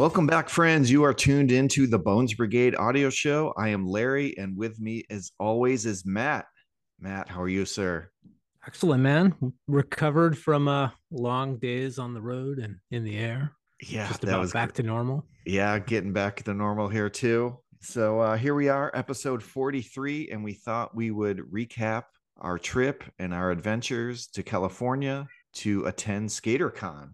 Welcome back, friends. You are tuned into the Bones Brigade audio show. I am Larry, and with me, as always, is Matt. Matt, how are you, sir? Excellent, man. Recovered from uh, long days on the road and in the air. Yeah, Just that about was back to normal. yeah, getting back to normal here too. So uh, here we are, episode 43, and we thought we would recap our trip and our adventures to California to attend SkaterCon.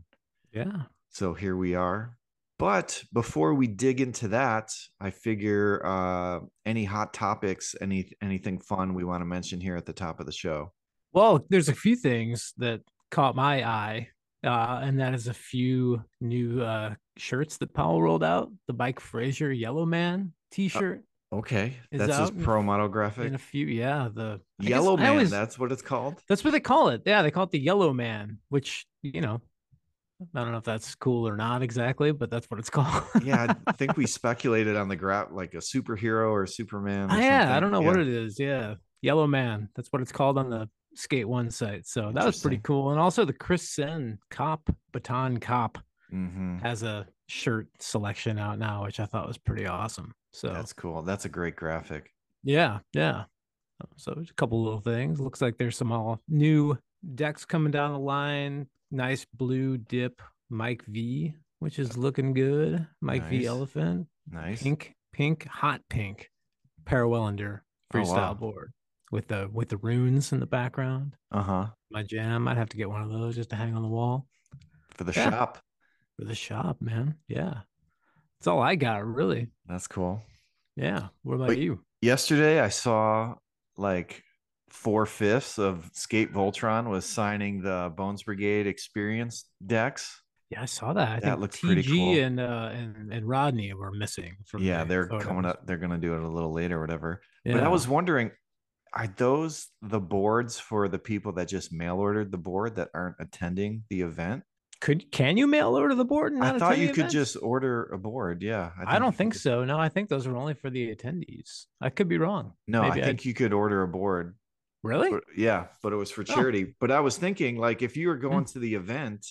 Yeah. So here we are. But before we dig into that, I figure uh, any hot topics, any anything fun we want to mention here at the top of the show. Well, there's a few things that caught my eye, uh, and that is a few new uh, shirts that Powell rolled out. The Mike Frazier Yellow Man T-shirt Okay, that's his pro model graphic. in a few. Yeah, the I Yellow Man, always- that's what it's called. that's what they call it. Yeah, they call it the Yellow Man, which you know, I don't know if that's cool or not exactly, but that's what it's called. yeah, I think we speculated on the graph like a superhero or Superman. Or Ah, yeah, I don't know Yeah. what it is. Yeah, Yellow Man. That's what it's called on the Skate One site. So that was pretty cool. And also the Chris Senn Cop Baton Cop Mhm. has a shirt selection out now, which I thought was pretty awesome. So That's cool. That's a great graphic. yeah, yeah. So there's a couple little things. Looks like there's some all new decks coming down the line. Nice blue dip Mike V, which is looking good. Mike Nice. V Elephant. Nice. pink, pink, hot pink, Per Welinder Oh, freestyle wow. board with the with the runes in the background. Uh huh. My jam. I'd have to get one of those just to hang on the wall For the Yeah. shop. for the shop, man. Yeah, that's all I got, really. That's cool. Yeah. What about Wait, you? Yesterday, I saw like four fifths of Skate Voltron was signing the Bones Brigade Experience decks. Yeah, I saw that. I That looks TG pretty cool. and uh and and Rodney were missing from. Yeah, the they're coming up. They're gonna do it a little later, or whatever. Yeah. But I was wondering, are those the boards for the people that just mail ordered the board that aren't attending the event? Could can you mail order the board? And I thought you could just order a board. Yeah, I, don't think could- so. No, I think those are only for the attendees. I could be wrong. No, Maybe I think you could order a board. Really. But, yeah, but it was for Oh. charity. But I was thinking, like, if you were going Hmm. to the event,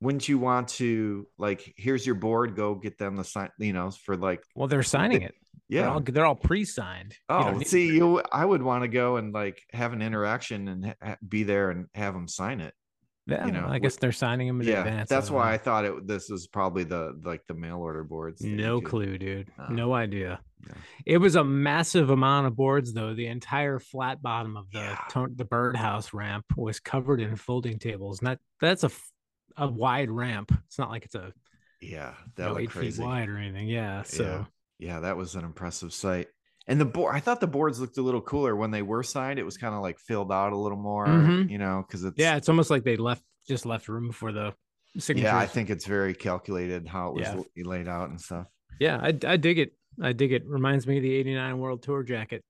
wouldn't you want to like, here's your board, go get them the sign, you know, for like, Well, they're signing it. They're yeah. all, they're all pre-signed. Oh, don't see, you, I would want to go and like have an interaction and ha- be there and have them sign it. yeah, you know, I guess they're signing them in yeah, advance. that's why. I thought it. This was probably the like the mail order boards. No clue, dude. Uh, no idea. Yeah. It was a massive amount of boards, though. The entire flat bottom of the Yeah. the birdhouse ramp was covered in folding tables, and that that's a a wide ramp. It's not like it's a Yeah, you that know, eight crazy. feet wide or anything. Yeah. So Yeah, that was an impressive sight. And the board, I thought the boards looked a little cooler when they were signed. It was kind of like filled out a little more, Mhm. you know, because it's yeah, it's almost like they left just left room for the signatures. yeah. I think it's very calculated how it was Yeah. laid out and stuff. Yeah, I, I dig it. I dig it. Reminds me of the '89 World Tour jacket,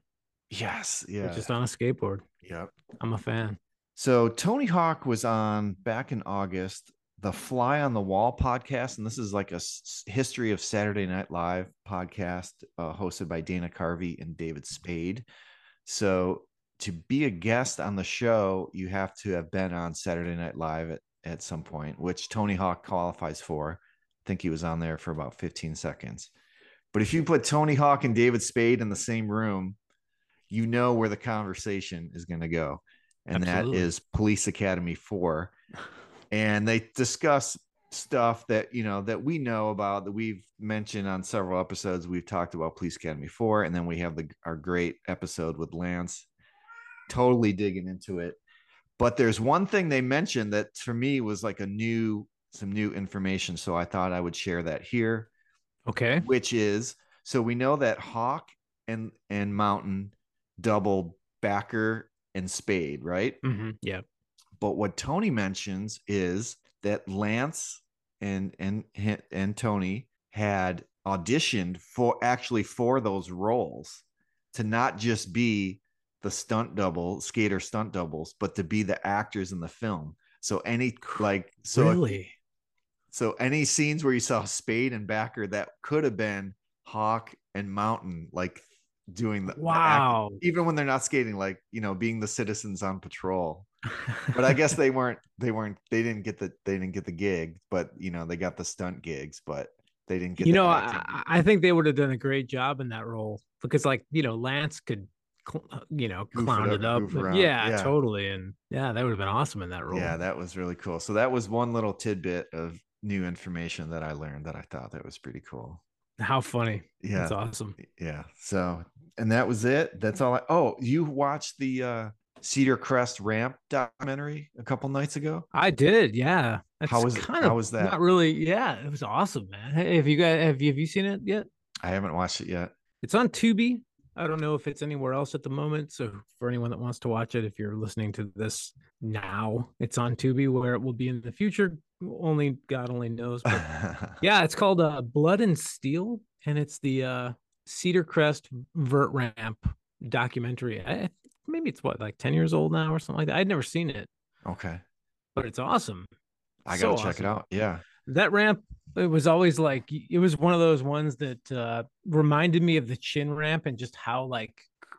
Yes, yeah, which is on a skateboard. yep. I'm a fan. So Tony Hawk was on back in August, the Fly on the Wall podcast, and this is like a history of Saturday Night Live podcast uh, hosted by Dana Carvey and David Spade. So to be a guest on the show, you have to have been on Saturday Night Live at, at some point, which Tony Hawk qualifies for. I think he was on there for about 15 seconds. But if you put Tony Hawk and David Spade in the same room, you know where the conversation is going to go. And Absolutely. that is Police Academy 4. And they discuss stuff that, you know, that we know about that we've mentioned on several episodes. We've talked about Police Academy 4. And then we have the our great episode with Lance, totally digging into it. But there's one thing they mentioned that for me was like a new, some new information. So I thought I would share that here Okay. which is so we know that Hawk and and Mountain double backer and Spade, right? hmm Yeah. But what Tony mentions is that Lance and and and Tony had auditioned for actually for those roles to not just be the stunt double skater stunt doubles, but to be the actors in the film. So any like so really? So any scenes where you saw Spade and Backer that could have been Hawk and Mountain, like doing the the act- Wow. even when they're not skating, like you know, being the citizens on patrol. But I guess they weren't. They weren't. They didn't get the. They didn't get the gig. But you know, they got the stunt gigs. But they didn't get. You know. I, I think they would have done a great job in that role because, like, you know, Lance could, uh, you know, Goof it clown up, it up. goof but around. Yeah, Yeah. totally. And yeah, that would have been awesome in that role. yeah, that was really cool. So that was one little tidbit of new information that I learned that I thought that was pretty cool. How funny. Yeah, That's awesome. yeah. So and that was it. That's all. I, oh, you watched the uh Cedar Crest Ramp documentary a couple nights ago. I did. Yeah. That's How was it? kind How was that? Not really. Yeah, it was awesome, man. Hey, have you guys have you have you seen it yet? I haven't watched it yet. It's on Tubi. I don't know if it's anywhere else at the moment. So for anyone that wants to watch it, if you're listening to this now, it's on Tubi. Where it will be in the future, only God only knows. But yeah, it's called uh, Blood and Steel, and it's the uh, Cedar Crest Vert Ramp documentary. I, maybe it's what like ten years old now or something like that. I'd never seen it, okay. but it's awesome. I gotta check it out. Yeah. that ramp it was always like it was one of those ones that uh reminded me of the chin ramp and just how like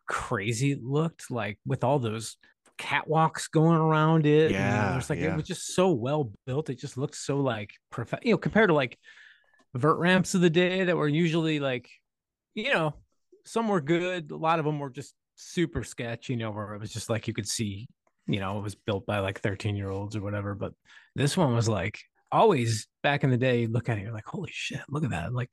crazy it looked like with all those catwalks going around it and, you know, Yeah, there's like yeah. it was just so well built it just looked so like perfect, you know compared to like vert ramps of the day that were usually like you know some were good a lot of them were just super sketch you know where it was just like you could see you know it was built by like 13 year olds or whatever but this one was like always back in the day, you look at it, you're like, holy shit, look at that. Like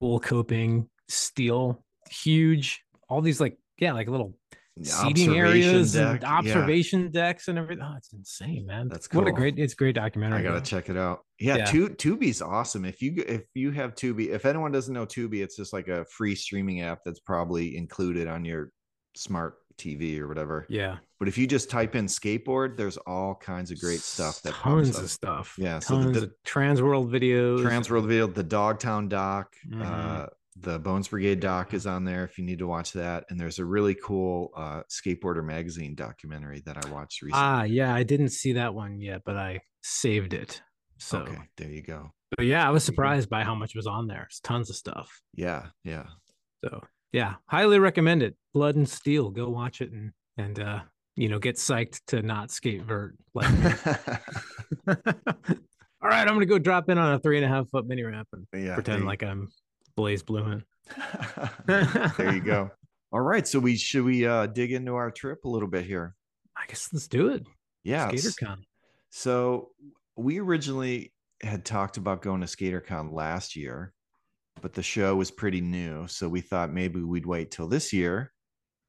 pool coping, steel, huge, all these like, yeah, like little seating areas deck, and yeah. observation decks and everything. Oh, it's insane, man. That's What a great, it's a great documentary. I gotta man. check it out. Yeah, Yeah. Tu- Tubi's awesome. If you if you have Tubi, if anyone doesn't know Tubi, it's just like a free streaming app that's probably included on your smart TV or whatever. Yeah. But if you just type in skateboard, there's all kinds of great stuff that tons of stuff. Yeah, so the- Tons the- of Transworld videos. Transworld video, the Dogtown doc, Mhm. uh, the Bones Brigade doc is on there if you need to watch that. And there's a really cool uh, skateboarder magazine documentary that I watched recently. Ah, yeah. I didn't see that one yet, but I saved it. So, okay, there you go. but yeah, I was There you go. surprised by how much was on there. It's tons of stuff. Yeah, yeah. So yeah, highly recommend it. Blood and Steel. Go watch it and and uh you know get psyched to not skate vert. Like all right, I'm gonna go drop in on a three and a half foot mini ramp and yeah. pretend there like I'm Blaze Blumen. you- there you go. All right, so we should we uh dig into our trip a little bit here. I guess let's do it. Yeah. SkaterCon. So we originally had talked about going to SkaterCon last year, but the show was pretty new. So we thought maybe we'd wait till this year.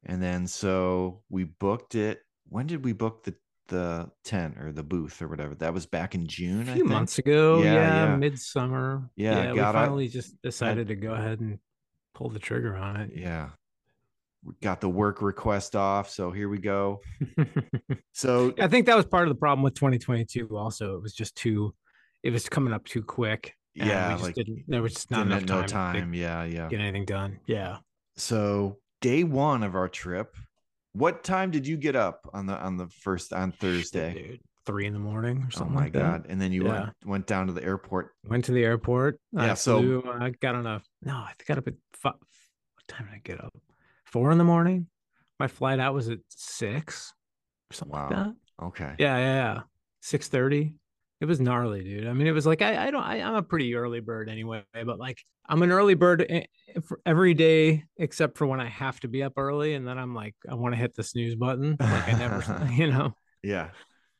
And then so we booked it. When did we book the the tent or the booth or whatever? That was back in June. A I few months ago, Yeah, yeah, yeah. midsummer. Yeah, yeah. We out- finally just decided to go ahead and pull the trigger on it. Yeah. We got the work request off. So here we go. So I think that was part of the problem with 2022. Also, it was just too, it was coming up too quick. yeah, just like didn't. There was just not enough time, no time. Yeah, yeah. get anything done. Yeah. so day one of our trip what time did you get up on the on the first on thursday Dude, three in the morning or oh something my like that. and then you Yeah. went went down to the airport Went to the airport. Yeah, I so- flew, I got on a no. I got up at five. What time did I get up? Four in the morning. My flight out was at six or something like Wow. that. okay Yeah, yeah, yeah. Six thirty. It was gnarly, dude. I mean, it was like I, I don't. I, I'm a pretty early bird anyway, but like I'm an early bird every day except for when I have to be up early, and then I'm like I want to hit the snooze button. Like I never, you know. yeah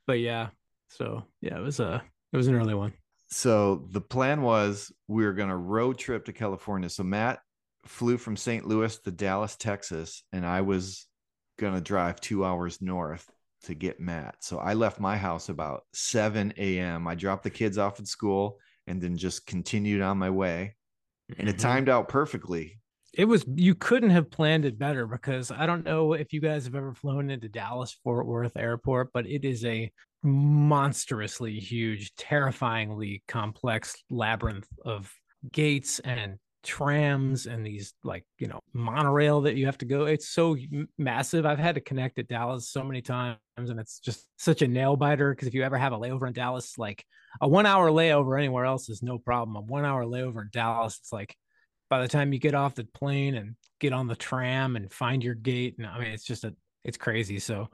But yeah, so yeah, it was a it was an early one. so the plan was we were going to road trip to california so matt flew from st louis to dallas texas and i was going to drive two hours north to get matt. So i left my house about 7 a.m i dropped the kids off at school and then just continued on my way and it Mhm. timed out perfectly. It was you couldn't have planned it better because I don't know if you guys have ever flown into Dallas Fort Worth Airport, but it is a monstrously huge, terrifyingly complex labyrinth of gates and trams and these like you know monorail that you have to go it's so massive. I've had to connect at dallas so many times and it's just such a nail biter because if you ever have a layover in dallas like a one hour layover anywhere else is no problem. A one hour layover in dallas it's like by the time you get off the plane and get on the tram and find your gate and i mean it's just a it's crazy. So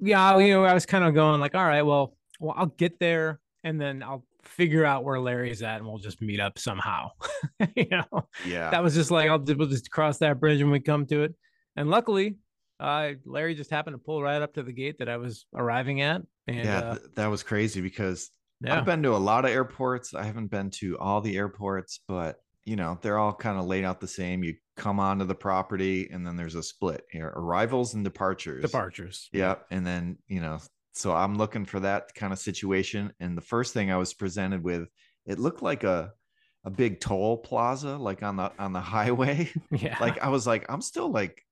yeah you know i was kind of going like all right well well i'll get there and then i'll figure out where Larry's at and we'll just meet up somehow. you know, Yeah. that was just like, I'll we'll just cross that bridge when we come to it. And luckily, uh, Larry just happened to pull right up to the gate that I was arriving at. And yeah, uh, th- that was crazy because yeah, I've been to a lot of airports. I haven't been to all the airports, but you know, they're all kind of laid out the same. You come onto the property and then there's a split here, arrivals and departures. departures. Yep. And then, you know, so I'm looking for that kind of situation. And the first thing I was presented with, it looked like a a big toll plaza, like on the on the highway. Yeah. like I was like, I'm still like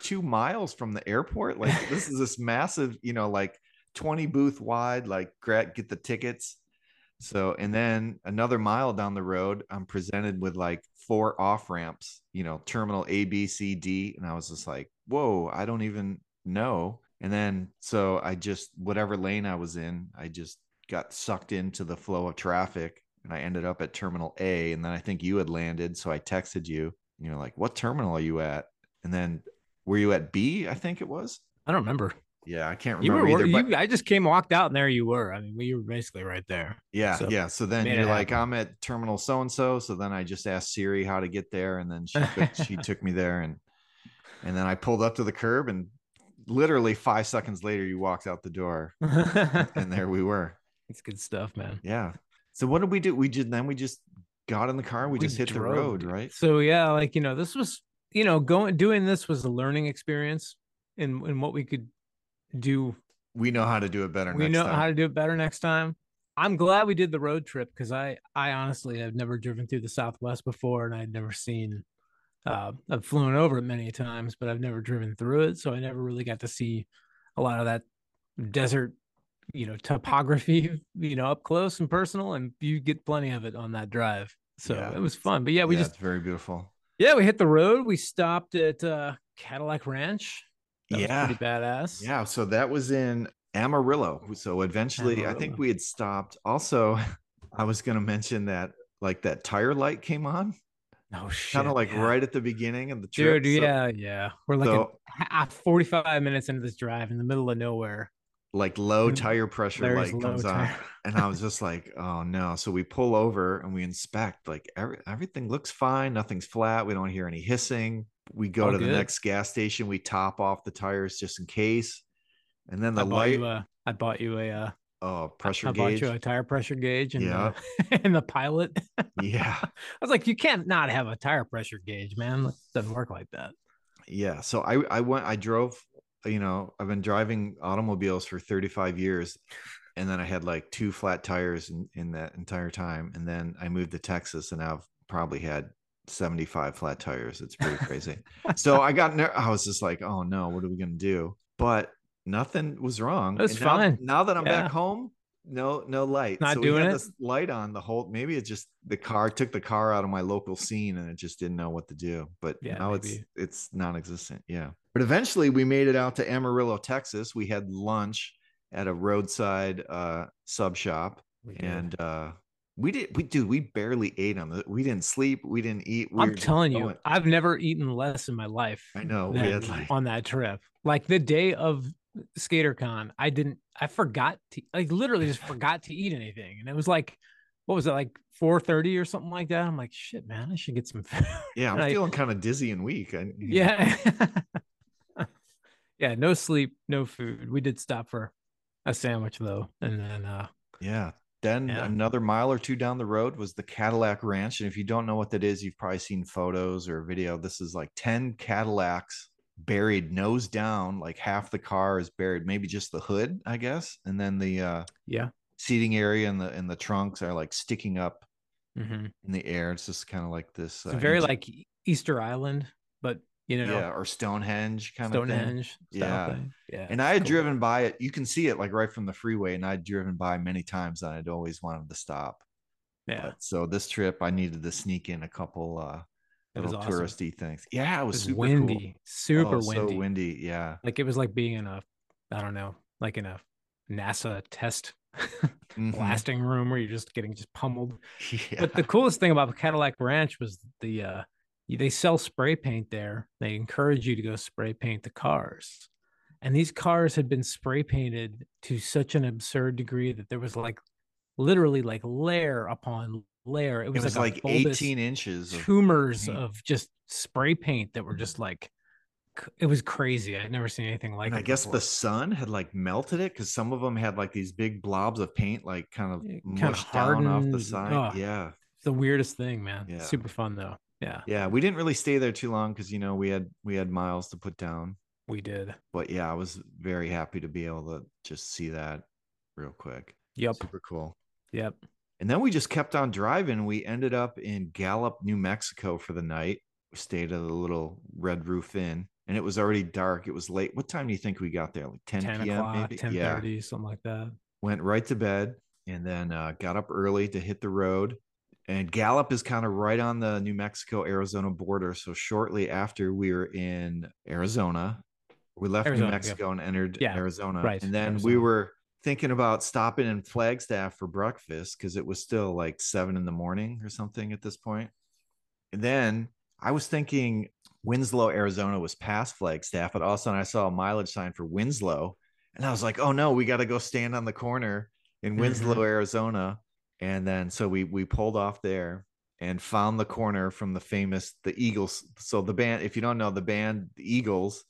two miles from the airport. Like this is this massive, you know, like 20 booth wide, like get the tickets. So, and then another mile down the road, I'm presented with like four off ramps, you know, terminal A, B, C, D. And I was just like, whoa, I don't even know. And then, so I just, whatever lane I was in, I just got sucked into the flow of traffic and I ended up at terminal A. And then I think you had landed. So I texted you, and you're like, what terminal are you at? And then were you at B? I think it was. I don't remember. Yeah, I can't You remember were, either. but I just came, walked out, and there you were. I mean, we were basically right there. yeah, so yeah. So then you're like. I'm at terminal so and so. So then I just asked Siri how to get there, and then she took, she took me there, and and then I pulled up to the curb, and literally five seconds later, you walked out the door, and there we were. it's good stuff, man. Yeah. So what did we do? We just then we just got in the car, and we, just hit the road, right? So yeah, like you know, this was you know, going doing this was a learning experience in in what we could do. We know how to do it better. we know time. how to do it better next time. I'm glad we did the road trip because I I honestly have never driven through the Southwest before, and I'd never seen. Uh, I've flown over it many times, but I've never driven through it, so I never really got to see a lot of that desert, you know, topography, you know, up close and personal, and you get plenty of it on that drive. So Yeah. it was fun. But yeah, we yeah, just very beautiful. yeah, we hit the road. We stopped at uh, Cadillac Ranch. That Yeah. was pretty badass. Yeah, so that was in Amarillo. So eventually, I think we had stopped. Also, I was going to mention that like that tire light came on, Oh shit. kind of like yeah. right at the beginning of the trip. Dude, So, yeah, yeah. We're like so- a, a 45 minutes into this drive in the middle of nowhere. like low tire pressure Larry's light comes on, and I was just like, "Oh no!" So we pull over and we inspect. Like every, everything looks fine. Nothing's flat. We don't hear any hissing. We go All to the next gas station. We top off the tires just in case, and then I the bought light. you a I bought you a uh, oh, pressure I bought gauge. you a tire pressure gauge and Yeah. uh, and the pilot. Yeah. I was like, you can't not have a tire pressure gauge, man. It doesn't work like that. yeah so i i went i drove you know i've been driving automobiles for 35 years and then i had like two flat tires in, in that entire time and then i moved to texas and i've probably had 75 flat tires it's pretty crazy so i got ner- i was just like oh no what are we gonna do but nothing was wrong That's And now- fine. now, that i'm Yeah. back home no no light Not so doing we had it? this light on the whole maybe it just the car took the car out of my local scene and it just didn't know what to do but Yeah, now it's maybe. it's non-existent yeah but eventually we made it out to amarillo texas we had lunch at a roadside uh sub shop and uh we did we dude we barely ate on the we didn't sleep we didn't eat we I'm telling you, going. I've never eaten less in my life. i know we than had like on that trip. Like the day of SkaterCon, I didn't. I forgot to like literally just forgot to eat anything, and it was like, what was it like four thirty or something like that? I'm like, shit, man, I should get some food. yeah i'm feeling kind of dizzy and weak I, yeah, yeah, no sleep, no food. We did stop for a sandwich though, and then uh, Yeah. Then Yeah. another mile or two down the road was the Cadillac Ranch. And if you don't know what that is, you've probably seen photos or video. This is like 10 Cadillacs buried nose down, like half the car is buried, maybe just the hood, I guess. And then the uh yeah, seating area and the and the trunks are like sticking up mhm. in the air. It's just kind of like this it's uh, very like Easter Island, but you know, yeah, or Stonehenge kind of thing. Stonehenge. Yeah. thing. yeah. And I had cool. driven by it. You can see it like right from the freeway, and I'd driven by many times and I'd always wanted to stop. Yeah, But so this trip, I needed to sneak in a couple uh little awesome. touristy things. Yeah, it It was, was super windy, cool. super Oh, windy. So windy. Yeah. Like it was like being in a, I don't know, like in a NASA test Mhm. blasting room where you're just getting just pummeled. Yeah. But the coolest thing about the Cadillac Ranch was the uh they sell spray paint there. They encourage you to go spray paint the cars. And these cars had been spray painted to such an absurd degree that there was like literally like layer upon layer. It It was, was, like, like, 18 inches. Of, tumors paint. of just spray paint that were just like it was crazy. I'd never seen anything like and it. I guess before. the sun had like melted it because some of them had like these big blobs of paint, like kind of Yeah, kinda down off the side. Ugh. Yeah. The weirdest thing, man. Yeah. Super fun though. Yeah, Yeah. We didn't really stay there too long because, you know, we had, we had miles to put down. we did. But yeah, I was very happy to be able to just see that real quick. Yep. Super cool. Yep. And then we just kept on driving. We ended up in Gallup, New Mexico for the night. We stayed at a little Red Roof Inn, and it was already dark. It was late. What time do you think we got there? Like 10, 10 p.m. o'clock, maybe? ten Yeah. thirty, something like that. Went right to bed and then uh, got up early to hit the road. And Gallup is kind of right on the New Mexico Arizona border. So shortly after we were in Arizona, we left Arizona, New yeah. Mexico and entered Yeah, Arizona. right, And then we were thinking about stopping in Flagstaff for breakfast because it was still like seven in the morning or something at this point. And then I was thinking Winslow, Arizona was past Flagstaff, but all of a sudden I saw a mileage sign for Winslow. And I was like, oh no, we got to go stand on the corner in Winslow, mm-hmm. Arizona. And then so we we pulled off there and found the corner from the famous the Eagles. So the band, if you don't know the band, the Eagles,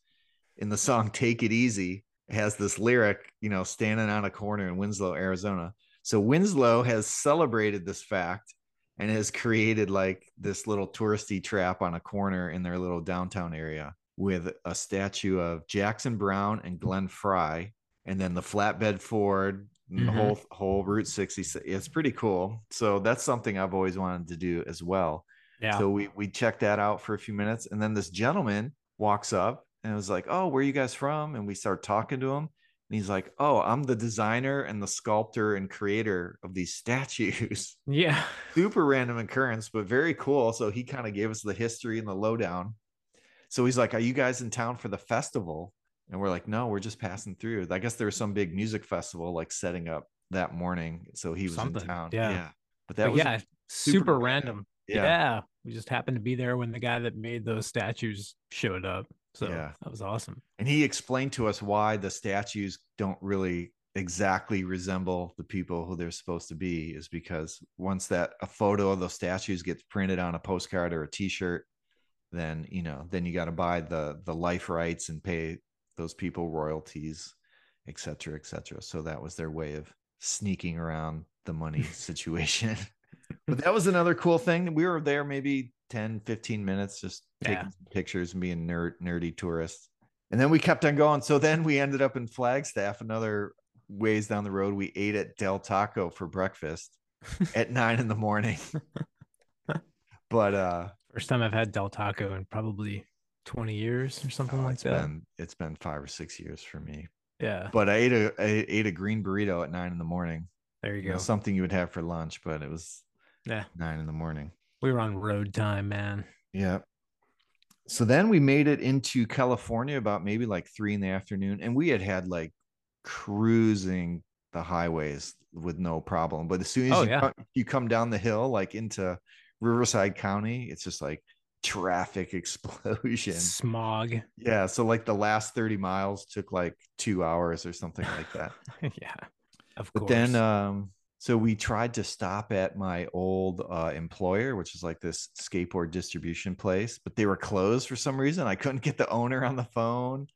in the song "Take It Easy" has this lyric, you know, standing on a corner in Winslow, Arizona. So Winslow has celebrated this fact and has created like this little touristy trap on a corner in their little downtown area with a statue of Jackson Browne and Glenn Frey, and then the flatbed Ford, and the mm-hmm. whole whole Route 60. It's pretty cool. So that's something I've always wanted to do as well. Yeah. So we we checked that out for a few minutes, and then this gentleman walks up and it was like, "Oh, where are you guys from?" And we start talking to him, and he's like, "Oh, I'm the designer and the sculptor and creator of these statues." yeah. Super random occurrence, but very cool. So he kind of gave us the history and the lowdown. So he's like, "Are you guys in town for the festival?" And we're like, "No, we're just passing through." I guess there was some big music festival like setting up that morning, so he was Something, in town. yeah. but that But was yeah, super super, random. random. Yeah. Yeah. We just happened to be there when the guy that made those statues showed up. So Yeah. that was awesome. and he explained to us why the statues don't really exactly resemble the people who they're supposed to be is because once that a photo of those statues gets printed on a postcard or a t-shirt then you know then you got to buy the the life rights and pay those people royalties et cetera et cetera so that was their way of sneaking around the money situation but that was another cool thing we were there maybe 10 15 minutes just taking Yeah. some pictures and being nerd nerdy tourists and then we kept on going so then we ended up in flagstaff another ways down the road we ate at del taco for breakfast at nine in the morning but uh First time I've had Del Taco in probably 20 years or something oh, like that. been it's been five or six years for me Yeah. but i ate a i ate a green burrito at nine in the morning There you you know, go. something you would have for lunch but it was Yeah. nine in the morning We were on road time, man. Yeah. So then we made it into California about maybe like three in the afternoon, and we had had like cruising the highways with no problem. But as soon as Oh, you, yeah. come, you come down the hill, like into Riverside County, it's just like traffic explosion. Smog. Yeah. So like the last 30 miles took like two hours or something like that. yeah. Of course. But course. then, um, so we tried to stop at my old uh, employer, which is like this skateboard distribution place, but they were closed for some reason. I couldn't get the owner on the phone.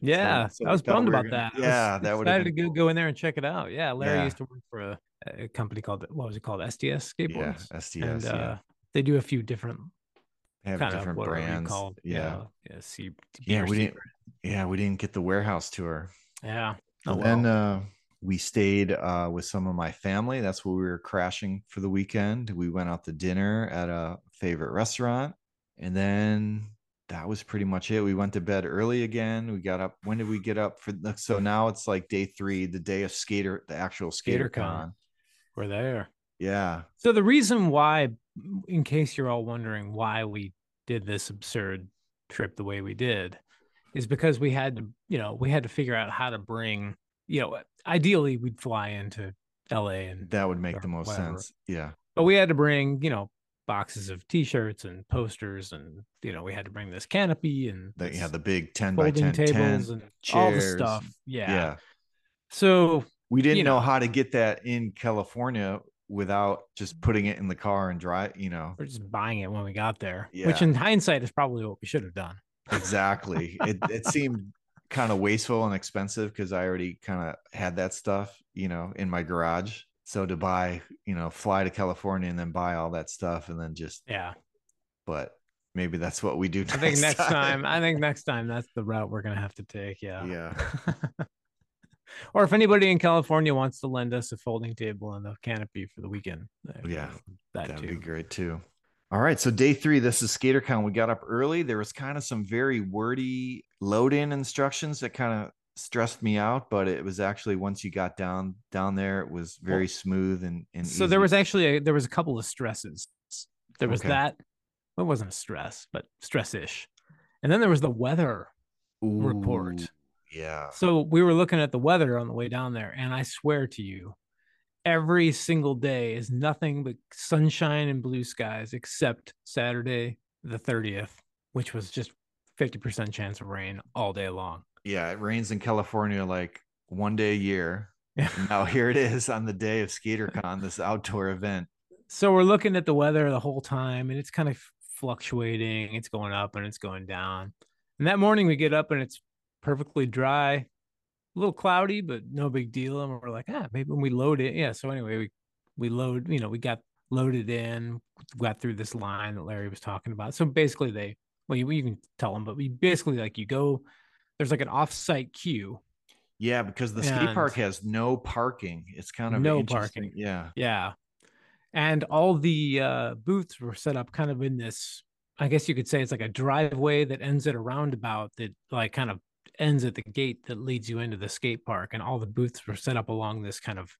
yeah. so I was bummed we about gonna- that. I was yeah, that would've excited been to go, go in there and check it out. Yeah. Larry Yeah. used to work for a, a company called, what was it called? SDS Skateboards. Yeah. SDS. and yeah. uh, they do a few different They have kind of different you brands. called? Yeah. Yeah. C- Yeah, we didn't. Yeah, we didn't get the warehouse tour. Yeah. So Oh, then well. uh, we stayed uh, with some of my family. That's where we were crashing for the weekend. We went out to dinner at a favorite restaurant, and then that was pretty much it. We went to bed early again. We got up. When did we get up for? The, so now it's like day three, the day of skater, the actual skater con. we're there. Yeah, So the reason why, in case you're all wondering why we did this absurd trip the way we did, is because we had to, you know, we had to figure out how to bring, you know, ideally we'd fly into LA and that would make the most whatever. sense. Yeah, but we had to bring, you know, boxes of t-shirts and posters and you know, we had to bring this canopy and that you this had the big ten by folding 10 tables tent. and all the stuff. Yeah. yeah. So we didn't you know know. how to get that in California without just putting it in the car and drive, you know. we're just buying it when we got there, Yeah. which in hindsight is probably what we should have done. Exactly. it it seemed kind of wasteful and expensive because I already kind of had that stuff, you know, in my garage. So to buy, you know, fly to California and then buy all that stuff and then just Yeah. but maybe that's what we do I think next time, I think next time that's the route we're gonna have to take. Yeah. Yeah. or if anybody in California wants to lend us a folding table and a canopy for the weekend, Yeah, that That'd too. be great too. All right. So day three, this is SkaterCon. We got up early. There was kind of some very wordy load in instructions that kind of stressed me out, but it was actually once you got down down there, it was very smooth and, and So there was actually a, there was a couple of stresses. There was Okay. that. It wasn't a stress, but stress-ish. And then there was the weather report. Yeah. So we were looking at the weather on the way down there, and I swear to you, every single day is nothing but sunshine and blue skies, except Saturday the 30th, which was just 50% chance of rain all day long. Yeah. It rains in California like one day a year. Yeah. Now here it is on the day of SkaterCon, this outdoor event. So we're looking at the weather the whole time, and it's kind of fluctuating. It's going up and it's going down. And that morning we get up and it's perfectly dry, a little cloudy, but no big deal. And we're like, ah, maybe when we load it. Yeah. So anyway, we we load, you know, we got loaded in, got through this line that Larry was talking about. So basically they well, you, you can tell them, but we basically like you go, there's like an off-site queue. Yeah, because the skate park has no parking. It's kind of No parking. Yeah. Yeah. And all the uh, booths were set up kind of in this, I guess you could say it's like a driveway that ends at a roundabout that like kind of ends at the gate that leads you into the skate park. And all the booths were set up along this kind of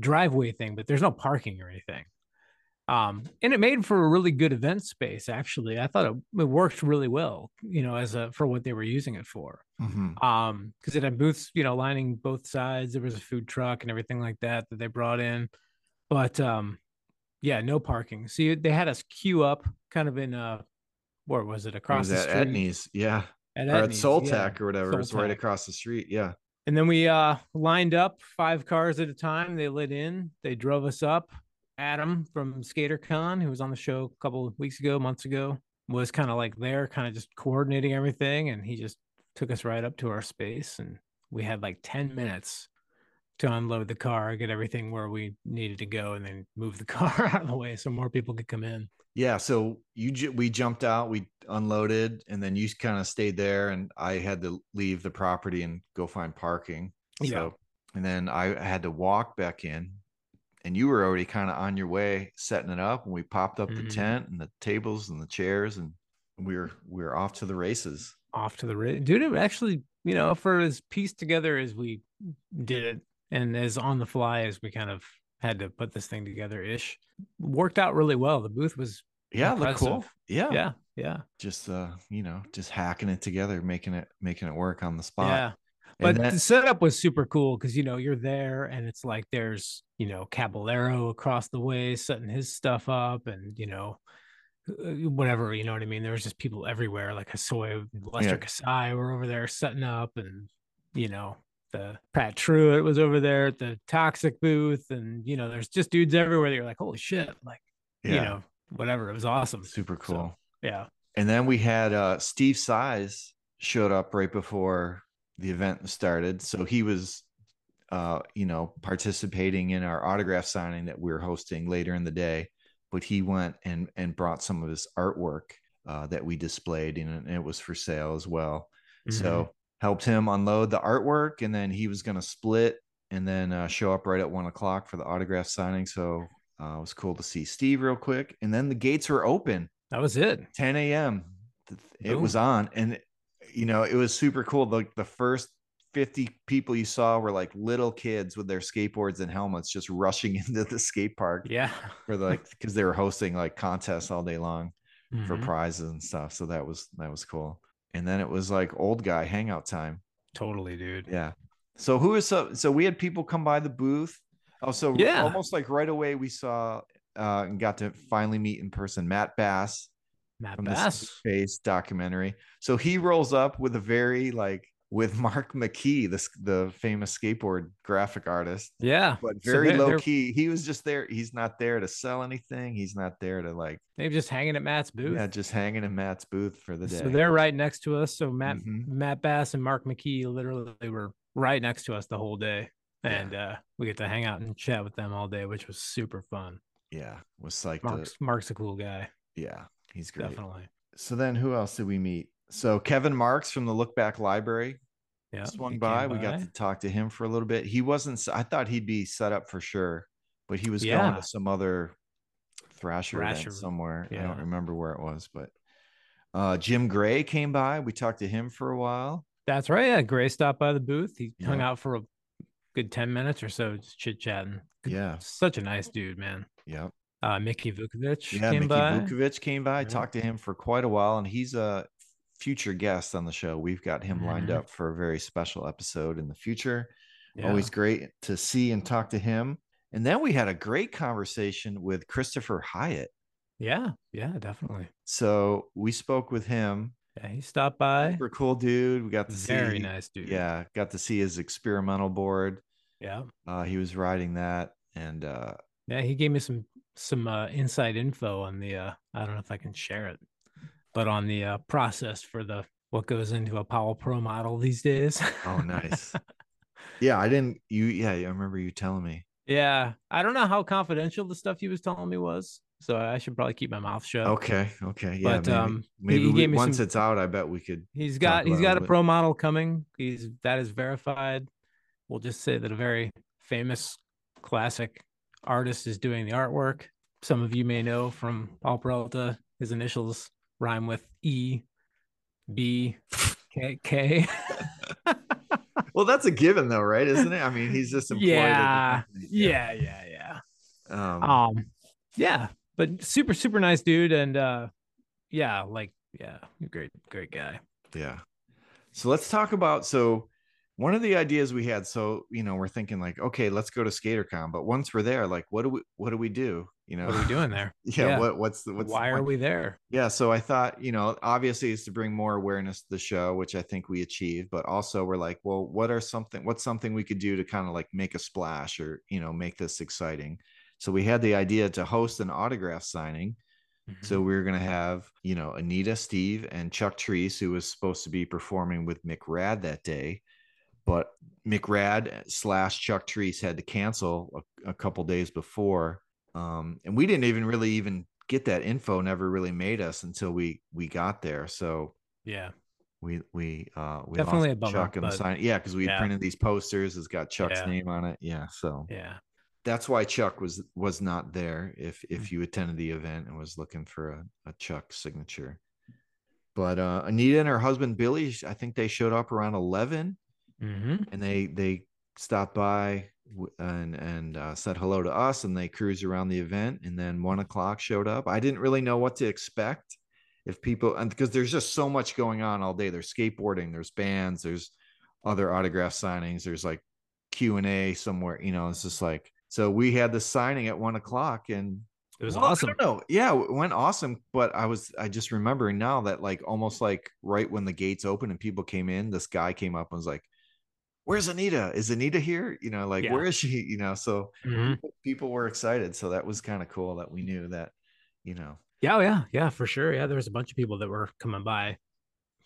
driveway thing, but there's no parking or anything. Um, and it made for a really good event space, actually. I thought it, it worked really well, you know, as a for what they were using it for Mhm. um because it had booths you know lining both sides there was a food truck and everything like that that they brought in but um yeah no parking see they had us queue up kind of in uh where was it It across was the street Etnies. Yeah. at or at Soul yeah. Or whatever. It It's right across the street. Yeah. and then we uh lined up five cars at a time they lit in they drove us up adam from skatercon who was on the show a couple of weeks ago months ago was kind of like there kind of just coordinating everything and he just took us right up to our space and we had like 10 minutes to unload the car get everything where we needed to go and then move the car out of the way so more people could come in Yeah. So you ju- we jumped out, we unloaded, and then you kind of stayed there, and I had to leave the property and go find parking. Yeah. So, and then I had to walk back in, and you were already kind of on your way setting it up, and we popped up Mhm. the tent and the tables and the chairs, and we were we were off to the races. off to the ra- dude it actually you know for as pieced together as we did it and as on the fly as we kind of had to put this thing together ish worked out really well the booth was Yeah, look cool. Yeah. yeah yeah Just uh, you know, just hacking it together, making it making it work on the spot. yeah but then- the setup was super cool because you know you're there and it's like there's you know caballero across the way setting his stuff up and you know uh, whatever you know what i mean there was just people everywhere like Hosoi, lester Yeah. kasai were over there setting up and you know the pat truitt was over there at the toxic booth and you know there's just dudes everywhere that you're like holy shit like yeah, you know whatever it was awesome super So, cool. yeah And then we had uh Steve Saiz showed up right before the event started. So he was uh, you know, participating in our autograph signing that we are hosting later in the day. But he went and and brought some of his artwork uh, that we displayed and it was for sale as well. Mhm. So helped him unload the artwork and then he was gonna split and then uh, show up right at one o'clock for the autograph signing. So uh, it was cool to see Steve real quick. And then the gates were open. that was it 10 a.m. It was on, and you know it was super cool. Like the first 50 people you saw were like little kids with their skateboards and helmets just rushing into the skate park yeah for like because they were hosting like contests all day long for Mhm. prizes and stuff. So that was that was cool. And then it was like old guy hangout time. totally dude Yeah. So who is so so we had people come by the booth. Oh, so Yeah. almost like right away we saw uh and got to finally meet in person Matt Bass matt from bass Face documentary. So he rolls up with a very like with Marc McKee, the the famous skateboard graphic artist. Yeah, but So very they're- low they're- key. He was just there. He's not there to sell anything. He's not there to like They're just hanging at Matt's booth. yeah, just hanging at Matt's booth for the day. So they're right next to us. So Matt Mhm. Matt Bass and Marc McKee literally were right next to us the whole day. Yeah. And uh, we get to hang out and chat with them all day, which was super fun. yeah, was like Mark's Mark's a cool guy, yeah, he's great. definitely. So then who else did we meet? So Kevin Marks from the Look Back Library Yeah, swung he by. We got to talk to him for a little bit. He wasn't. I thought he'd be set up for sure, but he was going to some other Thrasher, event Thrasher, somewhere. I don't remember where it was, but uh, Jim Gray came by. We talked to him for a while. That's right. Yeah, Gray stopped by the booth. He hung out for a good ten minutes or so, just chit chatting. Yeah. such a nice dude, man. Yep. Uh, Mickey Vukovic Yeah, came Mickey by. Vukovic came by. Yeah. Talked to him for quite a while, and he's a future guest on the show. We've got him lined Mhm. up for a very special episode in the future. Yeah. Always great to see and talk to him. And then we had a great conversation with Christopher Hiatt. yeah, yeah, definitely. So we spoke with him. Yeah, he stopped by. Super cool dude. We got to Very see, very nice dude. Yeah, got to see his experimental board. yeah, Uh, he was riding that, and uh, yeah. He gave me some some uh, inside info on the. Uh, I don't know if I can share it, but on the uh, process for the what goes into a Powell Pro model these days. oh, nice. yeah, I didn't. You, yeah, I remember you telling me. yeah, I don't know how confidential the stuff he was telling me was, so I should probably keep my mouth shut. Okay, okay, yeah. But, maybe um, maybe we- gave me once some- it's out, I bet we could. He's got he's it a got a pro model coming. He's that is verified. We'll just say that a very famous classic artist is doing the artwork. Some of you may know from Powell Peralta, his initials rhyme with E, B, K, K. Well, that's a given, though, right? Isn't it? I mean, he's just employed. the yeah, yeah, yeah, yeah. Um, Um, yeah, but super, super nice dude, and uh, yeah, like, yeah, great, great guy. Yeah. So let's talk about so one of the ideas we had. So you know, we're thinking like, okay, let's go to SkaterCon, but once we're there, like, what do we what do we do? You know, What are we doing there? yeah, Yeah. What what's the what's the Why are we there? Yeah. So I thought, you know, obviously is to bring more awareness to the show, which I think we achieved, but also we're like, well, what are something what's something we could do to kind of like make a splash or you know make this exciting? So we had the idea to host an autograph signing. Mm-hmm. So we were going to have, you know, Anita, Steve, and Chuck Treece, who was supposed to be performing with McRad that day. But McRad slash Chuck Treece had to cancel a, a couple days before. Um, and we didn't even really even get that info, never really made us until we we got there. So yeah, we we uh we Definitely lost a bummer, Chuck and the sign. Yeah, because we Yeah. printed these posters, it's got Chuck's Yeah. name on it. Yeah. So yeah. that's why Chuck was was not there if Mm. if you attended the event and was looking for a, a Chuck signature. But uh Anita and her husband Billy, I think they showed up around 11 Mm-hmm. and they they stopped by and and uh, said hello to us and they cruised around the event and then one o'clock showed up. I didn't really know what to expect if people and because there's just so much going on all day. There's skateboarding, there's bands, there's other autograph signings, there's like Q and A somewhere. You know, it's just like so we had the signing at one o'clock and It was well, awesome. don't. Yeah, it went awesome. But I was I just remembering now that like almost like right when the gates opened and people came in, this guy came up and was like, Where's Anita? Is Anita here? You know, like Yeah. where is she? You know, so Mhm. people, were excited. So that was kind of cool that we knew that, you know. Yeah, oh, yeah, yeah, for sure. Yeah, there was a bunch of people that were coming by,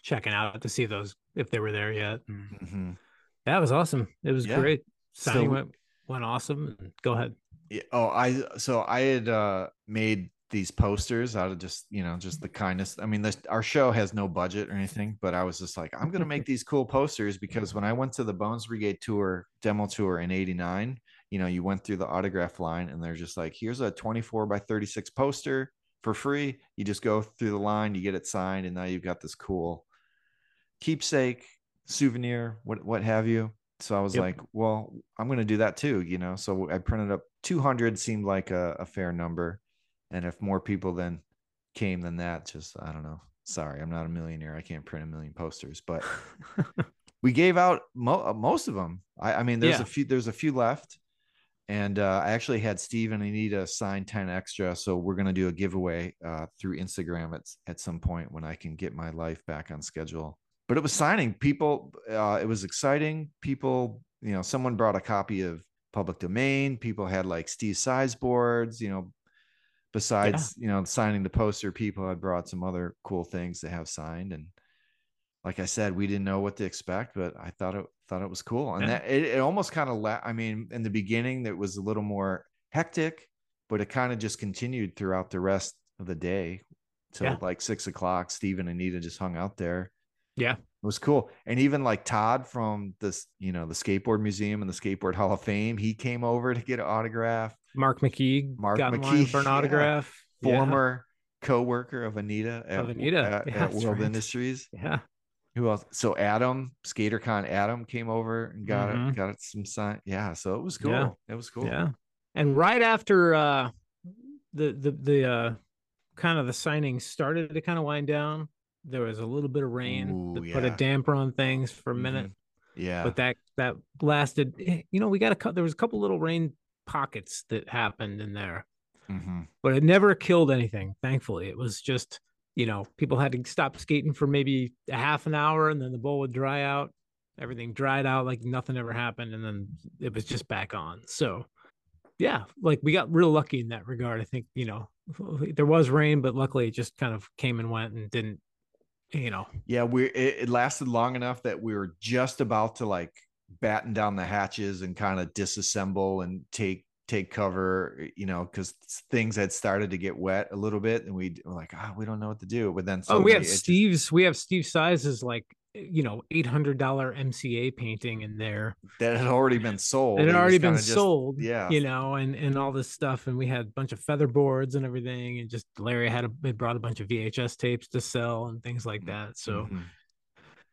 checking out to see those if they were there yet. Mhm. that was awesome. It was Yeah. great. So- Signing went went awesome. Go ahead. Yeah, oh, I so I had uh made these posters out of just you know just the kindness. I mean, this our show has no budget or anything, but I was just like, I'm gonna make these cool posters because when I went to the Bones Brigade tour demo tour in '89, you know, you went through the autograph line and they're just like, here's a 24 by 36 poster for free. You just go through the line, you get it signed, and now you've got this cool keepsake souvenir, what what have you. So I was Yep. like, well, I'm going to do that too, you know. So I printed up 200 seemed like a, a fair number, and if more people then came than that, just I don't know. Sorry, I'm not a millionaire. I can't print a million posters, but we gave out mo- uh, most of them. I, I mean, there's Yeah. a few. There's a few left, and uh, I actually had Steve and Anita sign ten extra. So we're gonna do a giveaway uh, through Instagram at at some point when I can get my life back on schedule. but it was signing people. Uh, it was exciting. People, you know, someone brought a copy of Public Domain. People had like Steve Saiz boards. You know, besides yeah. you know signing the poster, people had brought some other cool things they have signed. And like I said, we didn't know what to expect, but I thought it thought it was cool. And yeah. that it, it almost kind of la- I mean, in the beginning, it was a little more hectic, but it kind of just continued throughout the rest of the day till yeah. like six o'clock. Steve and Anita just hung out there. Yeah. It was cool. And even like Todd from this, you know, the skateboard museum and the skateboard hall of fame, he came over to get an autograph. Marc McKee Marc got McKee for an autograph. Yeah. Former yeah. co-worker of Anita at, of Anita. at, yeah, at World right. Industries. Yeah. Who else? So Adam, SkaterCon Adam came over and got mm-hmm. it, got it some sign. Yeah. So it was cool. Yeah. It was cool. Yeah. And right after uh the the the uh kind of the signing started to kind of wind down, there was a little bit of rain Ooh, that put a damper on things for a minute. Mm-hmm. Yeah. But that that lasted. Eh, you know, we got a cut. There was a couple little rain pockets that happened in there, mm-hmm. but it never killed anything. Thankfully, it was just you know people had to stop skating for maybe a half an hour, and then the bowl would dry out. Everything dried out like nothing ever happened, and then it was just back on. So yeah, like we got real lucky in that regard. I think you know there was rain, but luckily it just kind of came and went and didn't you know yeah we it, it, lasted long enough that we were just about to like batten down the hatches and kind of disassemble and take take cover you know because things had started to get wet a little bit and we were like ah oh, we don't know what to do but then oh we have steve's just... we have steve Saiz's like you know eight hundred dollar MCA painting in there that had already been sold. It had already been just, sold, yeah. You know, and and all this stuff, and we had a bunch of feather boards and everything, and just Larry had a brought a bunch of VHS tapes to sell and things like that. So, mm-hmm.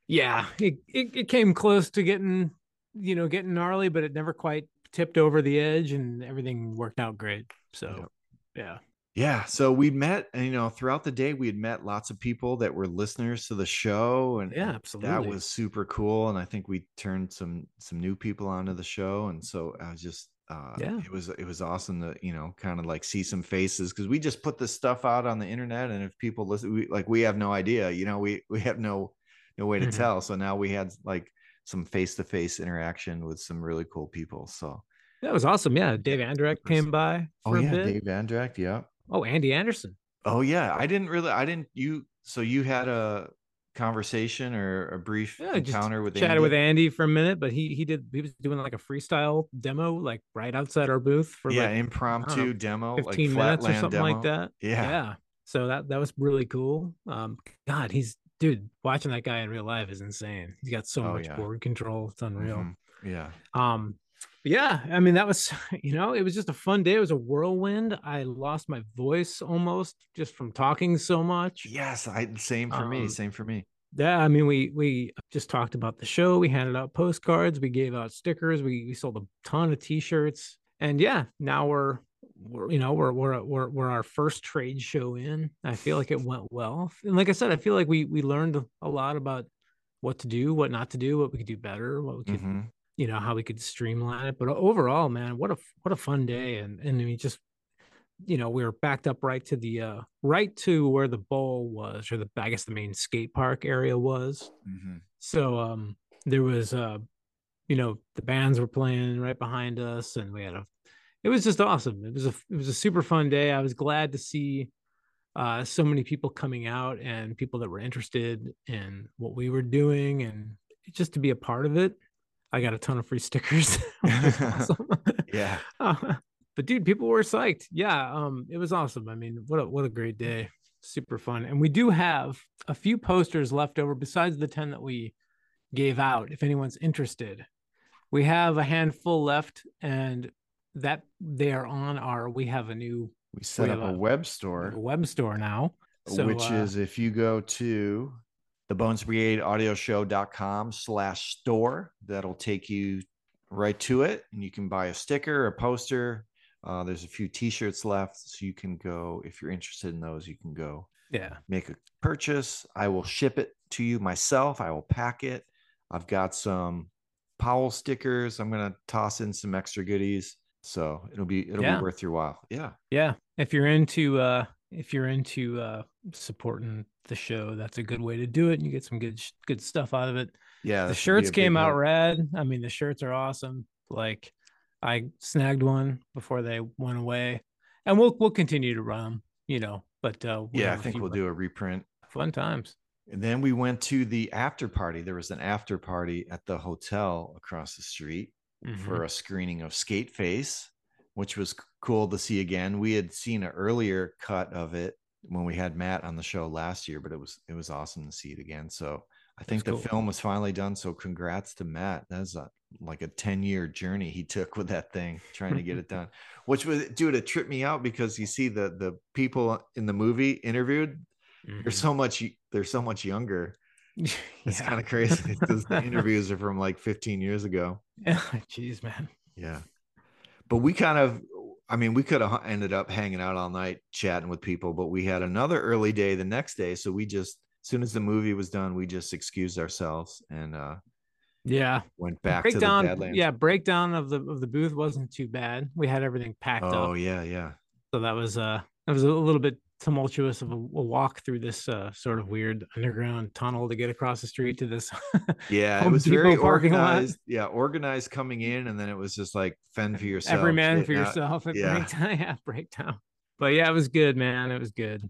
yeah, it, it it came close to getting you know getting gnarly, but it never quite tipped over the edge, and everything worked out great. So, yep. yeah yeah so we met and you know throughout the day we had met lots of people that were listeners to the show and yeah absolutely that was super cool and i think we turned some some new people onto the show and so i was just uh yeah it was it was awesome to you know kind of like see some faces because we just put this stuff out on the internet and if people listen we like we have no idea you know we we have no no way to mm-hmm. tell so now we had like some face-to-face interaction with some really cool people so that was awesome yeah dave andrecht came by oh yeah dave andrecht yeah Oh, Andy Anderson. Oh yeah, I didn't really. I didn't. You so you had a conversation or a brief yeah, encounter with chatted Andy? with Andy for a minute, but he he did he was doing like a freestyle demo like right outside our booth for yeah like, impromptu know, demo, fifteen like minutes or something demo. like that. Yeah, yeah. So that that was really cool. Um, God, he's dude. Watching that guy in real life is insane. He's got so oh, much yeah. board control. It's unreal. Mm-hmm. Yeah. Um, yeah, I mean that was you know it was just a fun day. It was a whirlwind. I lost my voice almost just from talking so much. Yes, I same for um, me. Same for me. Yeah, I mean we we just talked about the show. We handed out postcards. We gave out stickers. We we sold a ton of T-shirts. And yeah, now we're we're you know we're we're we're we're our first trade show in. I feel like it went well. And like I said, I feel like we we learned a lot about what to do, what not to do, what we could do better, what we could mm-hmm you know how we could streamline it but overall man what a what a fun day and and we just you know we were backed up right to the uh right to where the bowl was or the i guess the main skate park area was mm-hmm. so um there was uh you know the bands were playing right behind us and we had a it was just awesome it was a it was a super fun day i was glad to see uh so many people coming out and people that were interested in what we were doing and just to be a part of it I got a ton of free stickers. yeah. Uh, but dude, people were psyched. Yeah. Um, it was awesome. I mean, what a what a great day. Super fun. And we do have a few posters left over besides the 10 that we gave out. If anyone's interested, we have a handful left, and that they are on our we have a new we set we up a, a, web store. A web store now. So, which uh, is if you go to the bones brigade audio show.com slash store that'll take you right to it. And you can buy a sticker a poster. Uh, there's a few t-shirts left. So you can go if you're interested in those you can go yeah. make a purchase. I will ship it to you myself. I will pack it. I've got some powell stickers. I'm going to toss in some extra goodies so it'll be it'll yeah. be worth your while yeah yeah if you're into uh if you're into uh supporting the show, that's a good way to do it. And you get some good good stuff out of it. Yeah, the shirts came out rad. I mean, the shirts are awesome. Like I snagged one before they went away, and we'll we'll continue to run them. You know, but uh, yeah, I think we'll do a reprint. Fun times. And then we went to the after party. There was an after party at the hotel across the street mm-hmm. for a screening of Skate Face, which was cool to see again. We had seen an earlier cut of it when we had Matt on the show last year, but it was it was awesome to see it again. So I think That's the cool. film was finally done. So congrats to Matt. That's a, like a 10 year journey he took with that thing, trying to get it done, which was, dude, it tripped me out because you see the, the people in the movie interviewed, mm-hmm. they're so much, they're so much younger. It's yeah. kind of crazy. the interviews are from like 15 years ago. Yeah. Jeez, man. Yeah. But we kind of, I mean, we could have ended up hanging out all night chatting with people, but we had another early day the next day. So we just, as soon as the movie was done, we just excused ourselves and uh yeah went back breakdown, to the Badlands. Yeah, breakdown of the of the booth wasn't too bad. We had everything packed oh, up. Oh yeah, yeah. So that was uh that was a little bit tumultuous of a, a walk through this uh, sort of weird underground tunnel to get across the street to this. yeah, it was very organized. Lot. Yeah, organized coming in, and then it was just like fend for yourself. Every man for yourself at yeah. breakdown. yeah, breakdown. But yeah, it was good, man. It was good.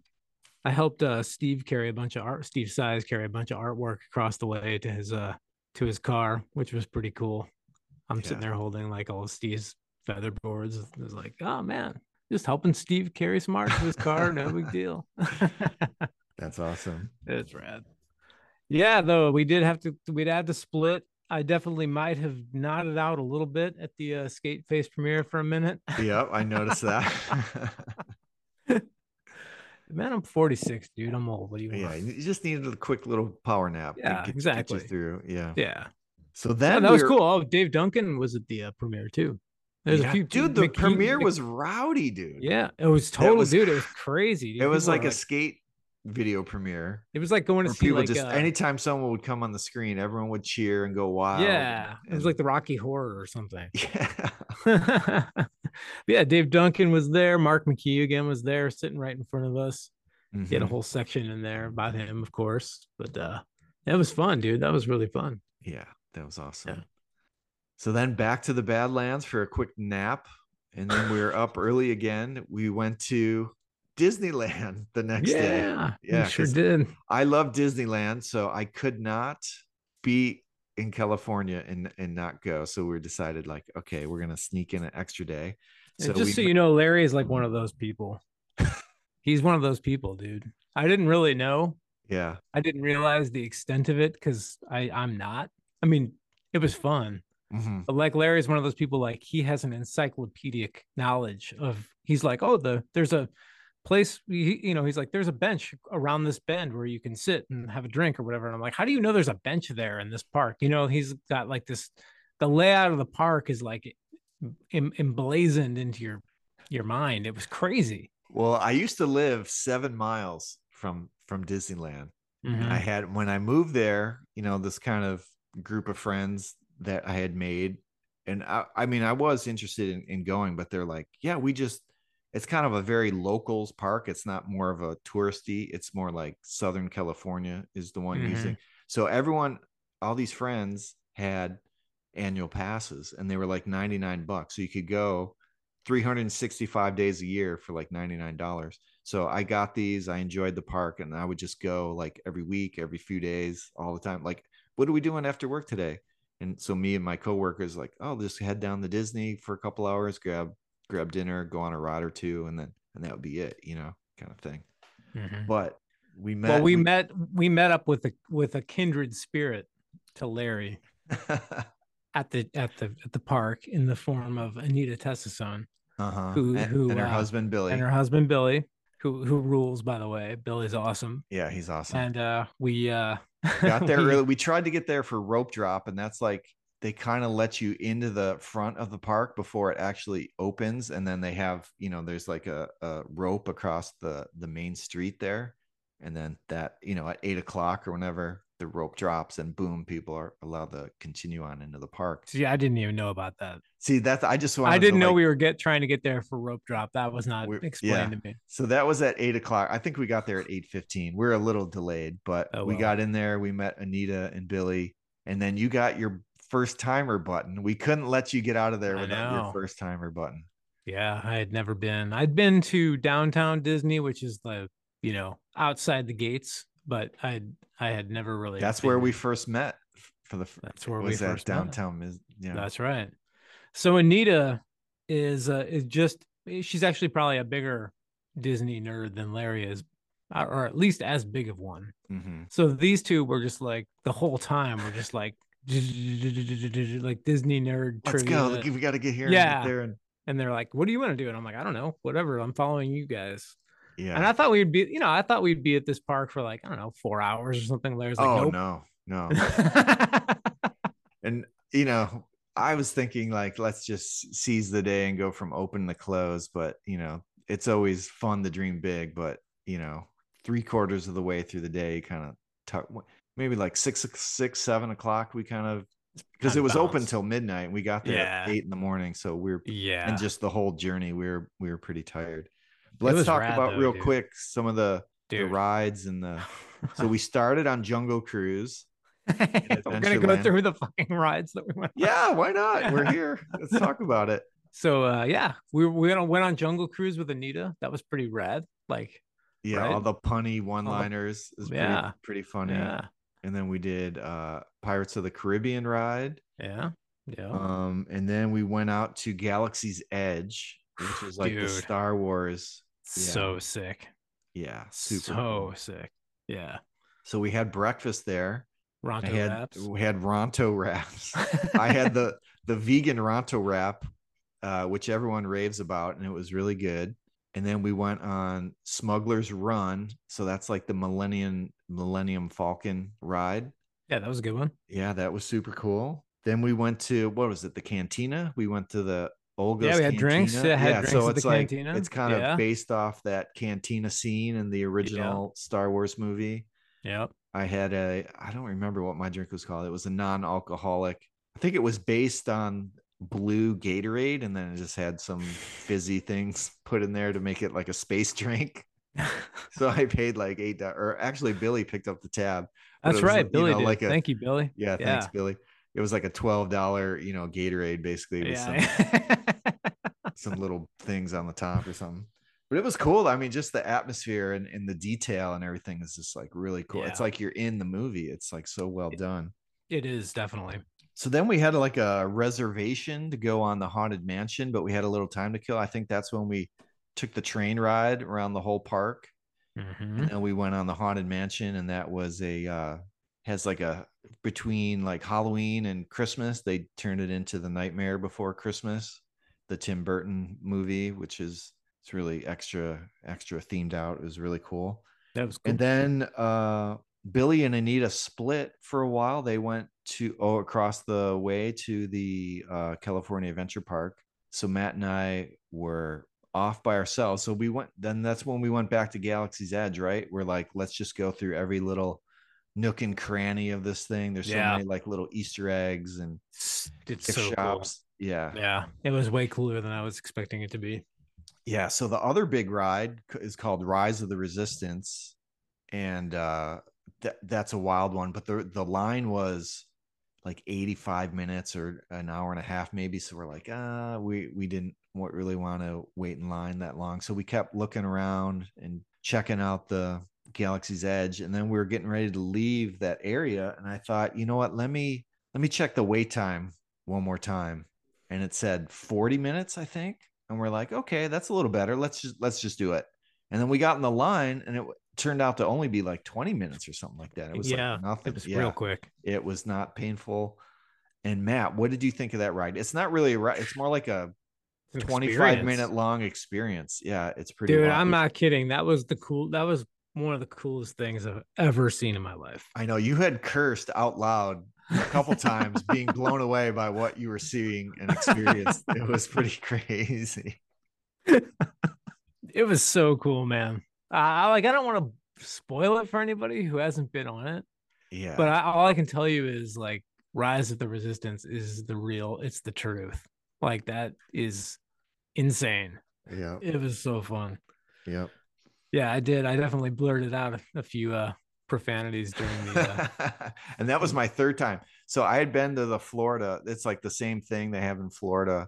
I helped uh, Steve carry a bunch of art. Steve Saiz carry a bunch of artwork across the way to his uh to his car, which was pretty cool. I'm yeah. sitting there holding like all of Steve's feather boards. It was like, oh man, just helping Steve carry some art to his car, no big deal. That's awesome. It's rad. Yeah, though we did have to we'd had to split. I definitely might have nodded out a little bit at the uh, skate face premiere for a minute. yep, I noticed that. Man, I'm 46, dude. I'm old. What do you yeah, want? you just needed a quick little power nap. Yeah, get, exactly. Get you through. Yeah. Yeah. So then yeah, that was cool. Oh, Dave Duncan was at the uh, premiere too. There's yeah, a few dude. The premiere was rowdy, dude. Yeah, it was total, was, dude. It was crazy. Dude. It was like a skate video premiere. It was like going to see people like, just uh, anytime someone would come on the screen, everyone would cheer and go wild. Yeah, it was like the Rocky Horror or something. Yeah. yeah, Dave Duncan was there. Marc McKee again was there, sitting right in front of us. Mm-hmm. He had a mm-hmm. whole section in there about him, of course. But uh that was fun, dude. That was really fun. Yeah, that was awesome. Yeah. So then back to the Badlands for a quick nap. And then we were up early again. We went to Disneyland the next yeah, day. Yeah, sure did. I love Disneyland, so I could not be in California and and not go. So we decided like, okay, we're gonna sneak in an extra day. So just we, so you know, Larry is like one of those people. He's one of those people, dude. I didn't really know. Yeah. I didn't realize the extent of it because I I'm not. I mean, it was fun. Mm-hmm. But like Larry's one of those people, like he has an encyclopedic knowledge of. He's like, oh, the there's a place. He, you know, he's like, there's a bench around this bend where you can sit and have a drink or whatever. And I'm like, how do you know there's a bench there in this park? You know, he's got like this. The layout of the park is like em- emblazoned into your your mind. It was crazy. Well, I used to live seven miles from from Disneyland. Mm-hmm. I had when I moved there, you know, this kind of group of friends that I had made. And I, I mean, I was interested in, in going, but they're like, yeah, we just, it's kind of a very locals park. It's not more of a touristy. It's more like Southern California is the one mm-hmm. using. So everyone, all these friends had annual passes and they were like 99 bucks. So you could go 365 days a year for like $99. So I got these, I enjoyed the park and I would just go like every week, every few days, all the time. Like, what are we doing after work today? And so me and my coworkers like, oh, just head down to Disney for a couple hours, grab grab dinner, go on a ride or two, and then and that would be it, you know, kind of thing. Mm-hmm. But we met. Well, we, we met we met up with a with a kindred spirit to Larry at the at the at the park in the form of Anita Tessensohn, uh-huh. who and, who and her uh, husband Billy and her husband Billy, who who rules by the way. Billy's awesome. Yeah, he's awesome. And uh, we uh, got there early. We tried to get there for rope drop, and that's like they kind of let you into the front of the park before it actually opens, and then they have you know there's like a, a rope across the the main street there, and then that you know at eight o'clock or whenever the rope drops and boom, people are allowed to continue on into the park. See, I didn't even know about that. See, that's I just wanted I didn't know like- we were get trying to get there for rope drop. That was not explained yeah. to me. So that was at eight o'clock. I think we got there at eight fifteen. We are a little delayed, but Oh, we well. got in there. We met Anita and Billy, and then you got your first timer button. We couldn't let you get out of there without your first timer button. Yeah, I had never been. I'd been to downtown Disney, which is the you know outside the gates, but I I had never really. That's where we first met. For the That's where was we first met. downtown. Is yeah. That's right. So Anita is uh, is just she's actually probably a bigger Disney nerd than Larry is, or or at least as big of one. Mhm. So these two were just like the whole time we're just like like Disney nerd Let's go. We got to get here. Yeah. and And they're like, "What do you want to do?" And I'm like, "I don't know. Whatever. I'm following you guys." Yeah. And I thought we'd be, you know, I thought we'd be at this park for like I don't know, four hours or something. Larry's like, oh "Nope." no, no. and you know i was thinking like let's just seize the day and go from open to close but you know it's always fun to dream big but you know three quarters of the way through the day kind of tuck maybe like six six seven o'clock we kind of because it was open till midnight we got there Yeah. at eight in the morning so we are yeah. and just the whole journey we were we were pretty tired let's talk rad, about though, real dude. quick some of the the rides and the so we started on jungle cruise We're gonna go through the fucking rides that we went. on. yeah why not we're here let's talk about it So uh yeah, we we went on, Jungle Cruise with Anita. That was pretty rad. Like yeah Right? all the punny one liners is pretty, Yeah. pretty funny yeah, and then we did uh pirates of the caribbean ride yeah, yeah. um and then we went out to galaxy's edge which was like the star wars So sick. yeah super so cool. sick. Yeah. so we had breakfast there i Ronto had wraps. we had ronto wraps i had the the vegan ronto wrap uh which everyone raves about and it was really good and then we went on smuggler's run so that's like the millennium millennium falcon ride yeah, that was a good one. yeah that was super cool then we went to what was it the cantina we went to the Oga's Yeah, we had drinks. Yeah, had drinks so at it's the like cantina. it's kind Yeah. of based off that cantina scene in the original Star Wars movie. Yeah. I had a I don't remember what my drink was called. It was a non-alcoholic. I think it was based on blue Gatorade, and then it just had some fizzy things put in there to make it like a space drink. So I paid like eight dollars, or actually Billy picked up the tab. That's right. you Billy know, like a- Thank you, Billy. Yeah, thanks, Billy. It was like a twelve dollar, you know, Gatorade basically with some Yeah. some little things on the top or something. But it was cool. I mean, just the atmosphere and, and the detail and everything is just like really cool. It's like you're in the movie. It's like so well done. it is definitely. So then we had like a reservation to go on the haunted mansion, but we had a little time to kill. I think that's when we took the train ride around the whole park. Mhm. And then we went on the haunted mansion, and that was a uh has like a between like Halloween and Christmas, they turned it into the Nightmare Before Christmas, the Tim Burton movie, which is it's really extra extra themed out. It was really cool. That was cool. And then uh Billy and Anita split for a while. They went to oh across the way to the uh California Adventure Park. So Matt and I were off by ourselves. So we went then that's when we went back to Galaxy's Edge, right? We're like, let's just go through every little nook and cranny of this thing. There's so Yeah. many like little Easter eggs and it's it's gift so cool. shops. Yeah. Yeah, it was way cooler than I was expecting it to be. Yeah. So the other big ride is called Rise of the Resistance, and uh, th- that's a wild one. But the the line was like 85 minutes or an hour and a half, maybe. So we're like, ah, we we didn't wa- really want to wait in line that long. So we kept looking around and checking out the Galaxy's Edge, and then we were getting ready to leave that area. And I thought, you know what? Let me let me check the wait time one more time, and it said 40 minutes, I think and we're like okay that's a little better let's just let's just do it and then we got in the line and it turned out to only be like 20 minutes or something like that it was yeah, like nothing it was yeah, real quick. it was not painful and matt what did you think of that ride it's not really a ride it's more like a 25 experience. minute long experience yeah it's pretty Dude, wild. I'm not kidding. That was the cool. That was one of the coolest things I've ever seen in my life. i know you had cursed out loud a couple times being blown away by what you were seeing and experienced it was pretty crazy It was so cool, man. I like. I don't want to spoil it for anybody who hasn't been on it, Yeah. But I, all I can tell you is like Rise of the Resistance is the real. It's the truth. Like that is insane. yeah. It was so fun. Yep. Yeah, I did. I definitely blurted out a, few uh profanities during the. Uh, and that was my third time. So I had been to the Florida. It's like the same thing they have in Florida.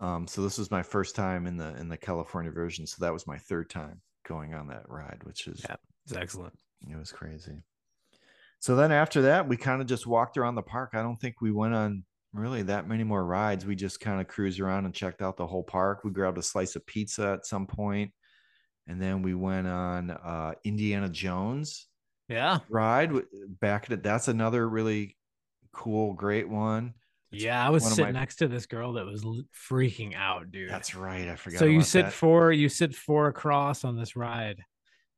Um, so this was my first time in the in the California version. So that was my third time going on that ride, which is Yeah. it's excellent. it was crazy. So then after that, we kind of just walked around the park. I don't think we went on really that many more rides. We just kind of cruised around and checked out the whole park. We grabbed a slice of pizza at some point, and then we went on uh, Indiana Jones Yeah. ride back at it. That's another really cool, great one. It's Yeah, I was sitting my- next to this girl that was freaking out, dude. That's right. I forgot. so you sit that. four, you sit four across on this ride,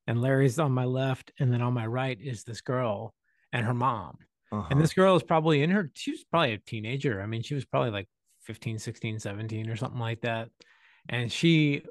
and Larry's on my left, and then on my right is this girl and her mom. Uh-huh. And this girl is probably in her, she was probably a teenager. I mean, she was probably like 15, 16, 17 or something like that. And she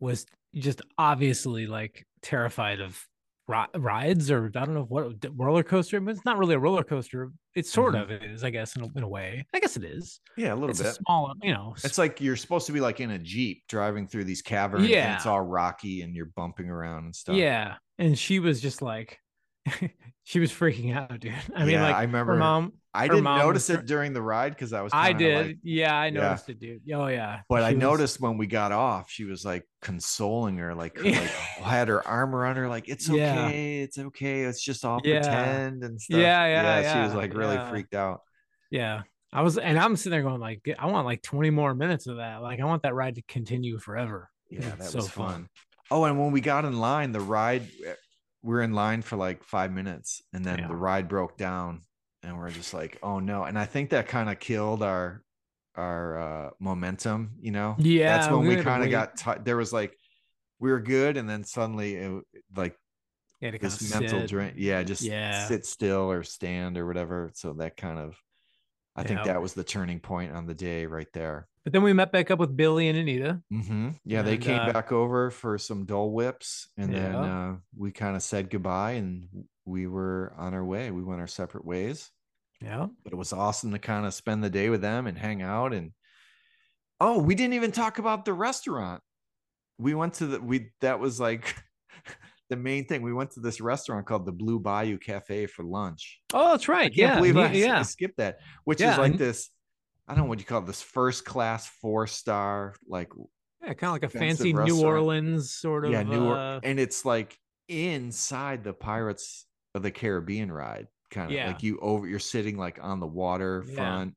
was just obviously like terrified of rides or I don't know what roller coaster, but it's not really a roller coaster. It sort Mhm. of is, I guess, in a, in a way. I guess it is. yeah, a little It's bit. a small, you know. It's like you're supposed to be like in a jeep driving through these caverns. and Yeah. it's all rocky and you're bumping around and stuff. Yeah. And she was just like, she was freaking out, dude. I mean, Yeah, like I remember her mom. I didn't notice was it during the ride because I was. I did. like- yeah, I Yeah. noticed it, dude. Oh yeah. but I was- noticed when we got off, she was like consoling her, like, like had her arm around her, like it's Yeah. okay, it's okay, it's just all Yeah. pretend and stuff. Yeah, yeah, She was like really yeah. freaked out. Yeah. I was and I'm sitting there going like I want like 20 more minutes of that. Like I want that ride to continue forever. Yeah, that so was fun. Oh, and when we got in line, the ride eh, we are in line for like five minutes, and then Yeah. the ride broke down, and we're just like, oh no. And I think that kind of killed our our uh momentum. You know, Yeah, that's when we we had to kind of got. T- there was like we were good, and then suddenly it like Yeah, this mental sit. drain. Yeah, just Yeah. sit still or stand or whatever. So that kind of, I think that was the turning point on the day right there. But then we met back up with Billy and Anita. hmm Yeah, they came uh, back over for some Dole Whips, and then uh, we kind of said goodbye, and we were on our way. We went our separate ways, Yeah. but it was awesome to kind of spend the day with them and hang out. And oh, we didn't even talk about the restaurant. We went to the we that was like the main thing. We went to this restaurant called the Blue Bayou Cafe for lunch. Oh, that's right. I can't yeah. believe I, s- I yeah. skipped that, which Yeah, is like this. I don't know what you call it, this first class four star like Yeah, kind of like a fancy New. Orleans sort of yeah new Or- uh, and it's like inside the pirates of the caribbean ride kind of Yeah. like you over you're sitting like on the waterfront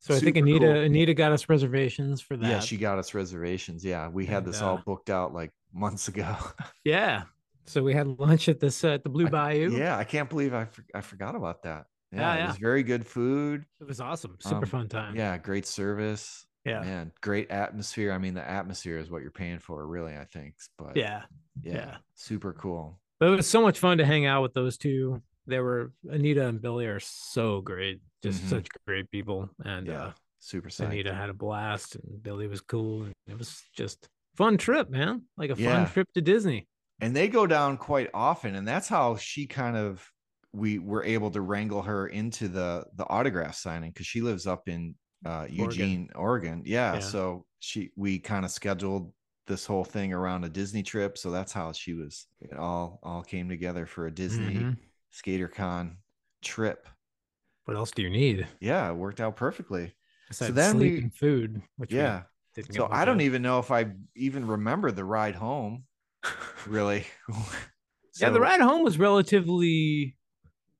so I think Anita cool. Anita got us reservations for that. yeah she got us reservations yeah we had And, this all uh, booked out like months ago Yeah. So we had lunch at this uh, at the Blue Bayou. yeah i can't believe i, for- I forgot about that yeah, Yeah, it was very good food It was awesome. Super Um, fun time. yeah great service Yeah. man great atmosphere i mean the atmosphere is what you're paying for really i think but Yeah. yeah, yeah. super cool But it was so much fun to hang out with those two. They were Anita and Billy are so great. Just Mhm. such great people. And yeah uh super psyched. Anita had a blast and Billy was cool. And it was just fun trip, man. Like a fun Yeah. trip to Disney. and they go down quite often and that's how she kind of we were able to wrangle her into the the autograph signing because she lives up in uh eugene oregon, Yeah, Yeah. so she we kind of scheduled this whole thing around a disney trip so that's how she was it all all came together for a disney Mhm. skater con trip What else do you need? yeah it worked out perfectly Besides then sleep we- food, which yeah so i don't of. even know if i even remember the ride home really yeah, the ride home was relatively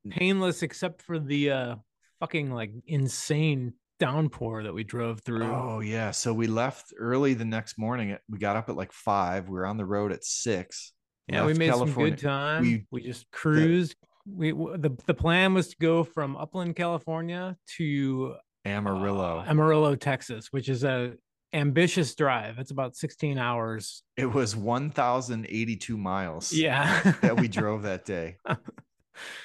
painless, except for the uh fucking like insane downpour that we drove through. Oh yeah. So we left early the next morning. We got up at like five. We were on the road at six. yeah, we made California- some good time. we- We, just cruised. We the the plan was to go from Upland, California to Amarillo. uh, Amarillo, Texas, which is a ambitious drive. It's about 16 hours. it was 1,082 miles Yeah. that we drove that day.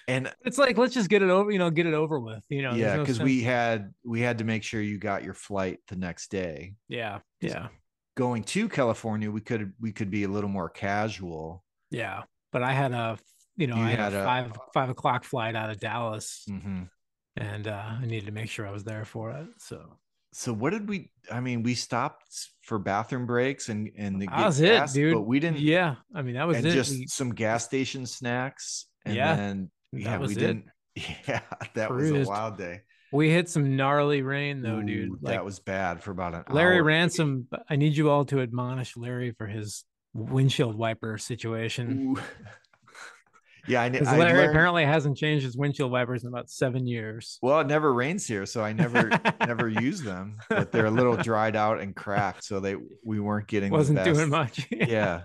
And it's like let's just get it over, you know, get it over with. You know, yeah, because sense- we had we had to make sure you got your flight the next day. yeah, yeah, Going to California, we could we could be a little more casual. yeah. But I had a you know, You I had, had a a- five five o'clock flight out of Dallas, Mhm. and uh, I needed to make sure I was there for it. So So what did we? I mean, we stopped for bathroom breaks and and the that was gas, it, dude. but we didn't. Yeah, I mean that was and it. just We- some gas station snacks, and Yeah, then yeah, we it. didn't. Yeah, that was a wild day. we hit some gnarly rain though, dude. Like that was bad for about an hour. Larry hour. Ransom, I need you all to admonish Larry for his windshield wiper situation. Ooh. yeah, I, kn- Because I Larry learned- apparently hasn't changed his windshield wipers in about seven years. Well, it never rains here, so I never never use them. But they're a little dried out and cracked, so they we weren't getting the Wasn't doing much. Yeah,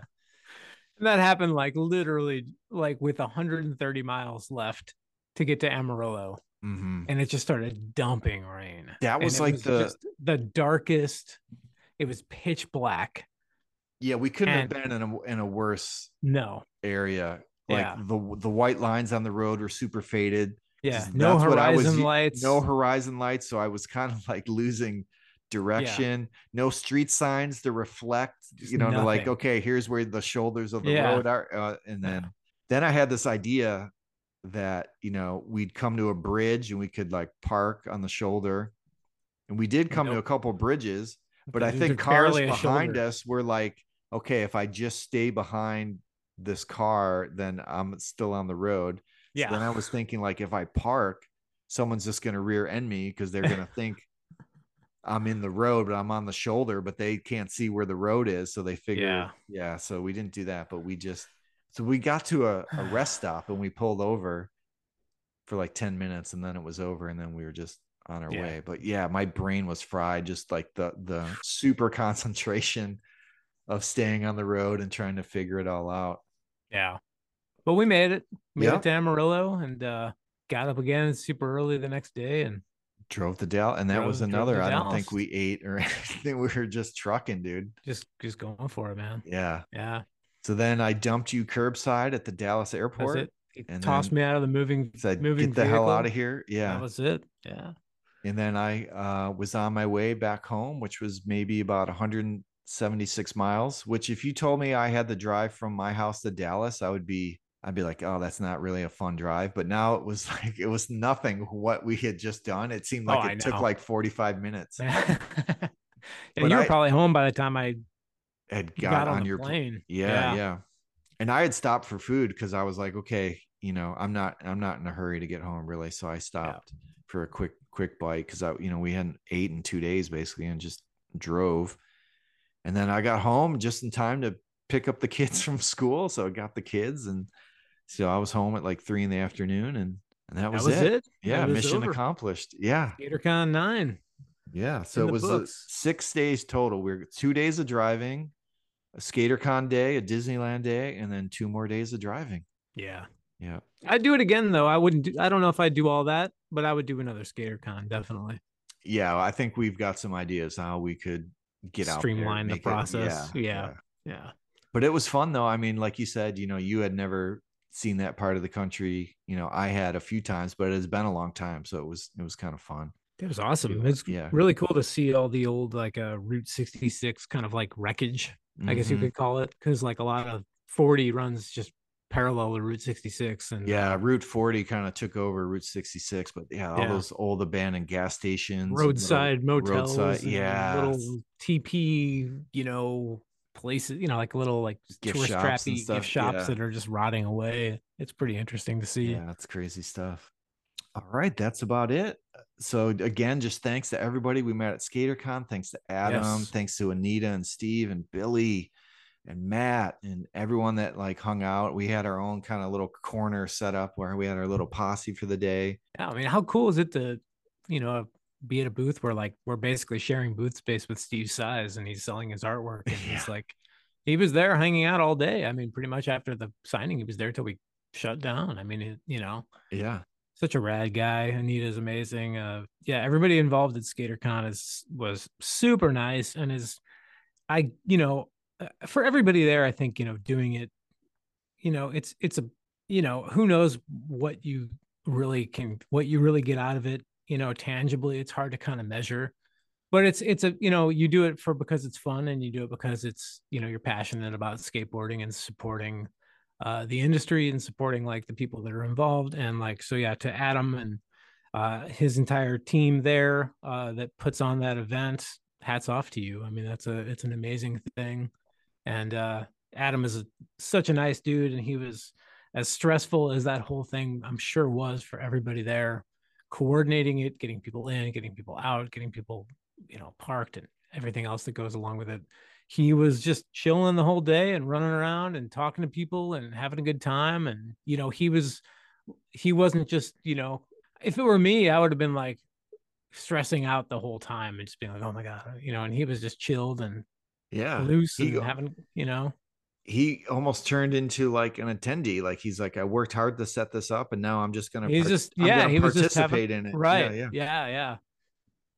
And that happened like literally like with 130 miles left to get to Amarillo. hmm And it just started dumping rain. That was like the- just the darkest. It was pitch black. yeah. We couldn't And- have been in a in a worse No. area. Like Yeah. the the white lines on the road were super faded. Yeah, No I was horizon lights. No horizon lights, so I was kind of like losing direction. No street signs to reflect. Just you know, to like okay, here's where the shoulders of the Yeah. road are, uh, and Yeah. then then I had this idea that you know we'd come to a bridge and we could like park on the shoulder, and we did come to a Nope. couple bridges, but I think cars behind shoulder. us were like, okay, if I just stay behind this car, then I'm still on the road. So Yeah. then I was thinking like if I park, someone's just gonna rear end me because they're gonna think I'm in the road, but I'm on the shoulder, but they can't see where the road is. So they figure, Yeah. yeah. So we didn't do that, but we just so we got to a, a rest stop and we pulled over for like 10 minutes and then it was over and then we were just on our Yeah. way. But yeah, my brain was fried, just like the the super concentration of staying on the road and trying to figure it all out. Yeah. But we made it. Made Yeah. it to Amarillo and uh got up again super early the next day and drove to Dallas, and that was Drove- drove another. I don't think we ate or anything. We were just trucking, dude. just just going for it, man. Yeah. Yeah. So then I dumped you curbside at the Dallas That's airport. it. And tossed me out of the moving Said, moving "Get the hell out of here!" Yeah. That was it. Yeah. and then I uh, was on my way back home, which was maybe about 176 miles. Which, if you told me I had to drive from my house to Dallas, I would be, I'd be like, "Oh, that's not really a fun drive." But now it was like it was nothing what we had just done. It seemed Oh, like I it took like 45 minutes. and But you were I- probably home by the time I Had got, got, on, on your pl- plane. yeah, yeah and i had stopped for food because i was like okay you know i'm not i'm not in a hurry to get home really so i stopped for a quick quick bite because i you know we hadn't ate in two days basically and just drove and then i got home just in time to pick up the kids from school so i got the kids and so i was home at like three in the afternoon and and that That was, was it. it. yeah was mission over. accounted yeah SkaterCon nine. yeah so it was uh, six days total we are two days of driving a skatercon day a disneyland day and then two more days of driving Yeah. yeah I'd do it again though. I wouldn't do I don't know if I'd do all that, but I would do another SkaterCon, definitely. yeah i think we've got some ideas how we could get out there, Streamline the make it- process. Yeah. Yeah. but it was fun though i mean like you said you know you had never seen that part of the country you know i had a few times but it has been a long time so it was it was kind of fun It was awesome. It's Yeah. really cool to see all the old like uh Route 66 kind of like wreckage, I guess you Mhm. could call it, because like a lot of 40 runs just parallel to Route 66 and yeah route 40 kind of took over route 66 but yeah all Yeah. those old abandoned gas stations roadside little motels, roadside yeah little TP, you know, places, you know, like little like Gift tourist shops and trappy stuff, gift shops yeah. that are just rotting away. It's pretty interesting to see. Yeah, that's crazy stuff. All right, that's about it. So again, just thanks to everybody we met at SkaterCon. Thanks to Adam. Yes. Thanks to Anita and Steve and Billy and Matt and everyone that like hung out. We had our own kind of little corner set up where we had our little posse for the day. Yeah, I mean, how cool is it to, you know, be at a booth where like we're basically sharing booth space with Steve Saiz and he's selling his artwork and he's like he was there hanging out all day. I mean, pretty much after the signing, he was there till we shut down. I mean, it, you know, Yeah. such a rad guy. Anita's amazing. Uh yeah, everybody involved at SkaterCon is was super nice and is I, you know, uh, for everybody there, I think, you know, doing it, you know, it's it's a you know, who knows what you really can what you really get out of it, you know, tangibly. It's hard to kind of measure. But it's it's a you know, you do it for because it's fun and you do it because it's, you know, you're passionate about skateboarding and supporting uh, the industry and supporting like the people that are involved. And like, so yeah, to Adam and uh, his entire team there uh, that puts on that event, hats off to you. I mean, that's a it's an amazing thing. And uh, Adam is a, such a nice dude, and he was as stressful as that whole thing, I'm sure, was for everybody there, coordinating it, getting people in, getting people out, getting people, you know, parked, and everything else that goes along with it. He was just chilling the whole day and running around and talking to people and having a good time. And you know, he was he wasn't just you know, if it were me, I would have been like stressing out the whole time and just being like, oh my god, you know. And he was just chilled and yeah, loose he, and having you know he almost turned into like an attendee. Like he's like, I worked hard to set this up, and now I'm just gonna. He's just I'm yeah, he was just participate having, in it. right. Yeah, yeah. yeah, yeah.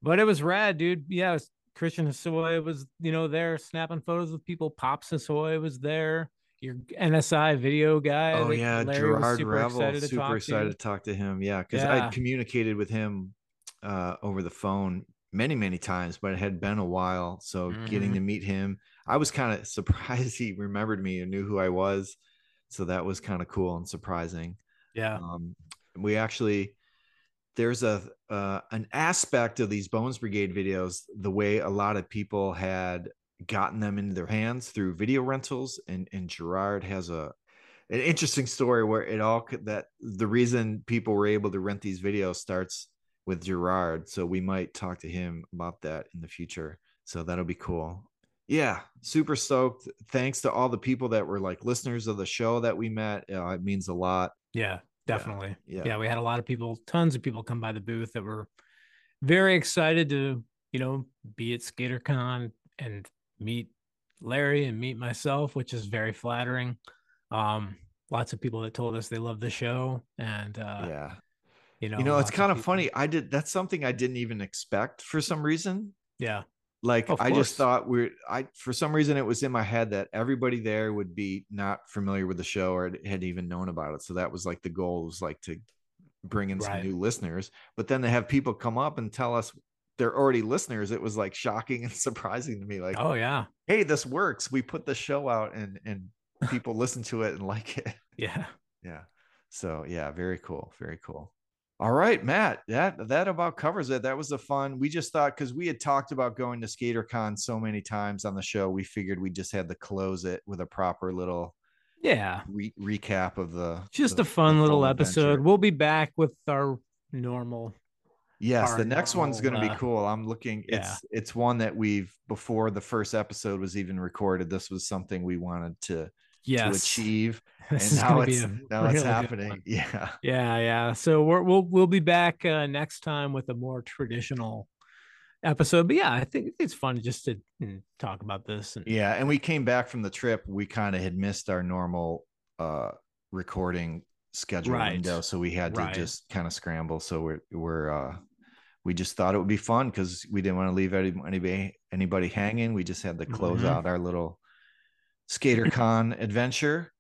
But it was rad, dude. Yeah, it was Christian Hosoi was you know there snapping photos with people. Pops Hosoi was there. Your NSI video guy. Oh yeah, Larry Gerard super Revel. excited super excited to. to talk to him. Yeah, because Yeah. I'd communicated with him uh, over the phone many, many times, but it had been a while. So getting Mhm. to meet him, I was kind of surprised he remembered me and knew who I was. So that was kind of cool and surprising. Yeah, Um, we actually there's a uh, an aspect of these Bones Brigade videos, the way a lot of people had gotten them into their hands through video rentals, and and Gerard has a an interesting story where it all could that the reason people were able to rent these videos starts with Gerard. So we might talk to him about that in the future. So that'll be cool. Yeah, super stoked. Thanks to all the people that were like listeners of the show that we met. Uh, it means a lot. yeah, definitely. yeah. yeah, we had a lot of people, tons of people come by the booth that were very excited to, you know, be at SkaterCon and meet Larry and meet myself, which is very flattering. Um, lots of people that told us they love the show, and uh, yeah. you know, you know, it's kind of people- funny. I did that's something I didn't even expect for some reason. Yeah, Like I just thought we're I for some reason it was in my head that everybody there would be not familiar with the show or had even known about it. So that was like the goal was like to bring in some new listeners. But then to have people come up and tell us they're already listeners, it was like shocking and surprising to me. Like, oh yeah, hey, this works. We put the show out and and people listen to it and like it. yeah. Yeah. So yeah, very cool. Very cool. All right, Matt. That that about covers it. That was a fun. We just thought because we had talked about going to SkaterCon so many times on the show, we figured we just had to close it with a proper little Yeah, re- recap of the just the- a fun little episode. adventure. We'll be back with our normal. Yes, our the next one's going to normal, be uh, cool. I'm looking. yeah. It's it's one that we've before the first episode was even recorded. This was something we wanted to Yes, to achieve, This and is now it's now really good happening. Yeah. Yeah, yeah. So we're, we'll we'll be back uh, next time with a more traditional episode. But yeah, I think it's fun just to mm, talk about this. And Yeah, and we came back from the trip. We kind of had missed our normal uh recording schedule Right. window, so we had to Right. just kind of scramble. So we're we're uh we just thought it would be fun because we didn't want to leave any- anybody anybody hanging. We just had to close Mhm. out our little SkaterCon adventure.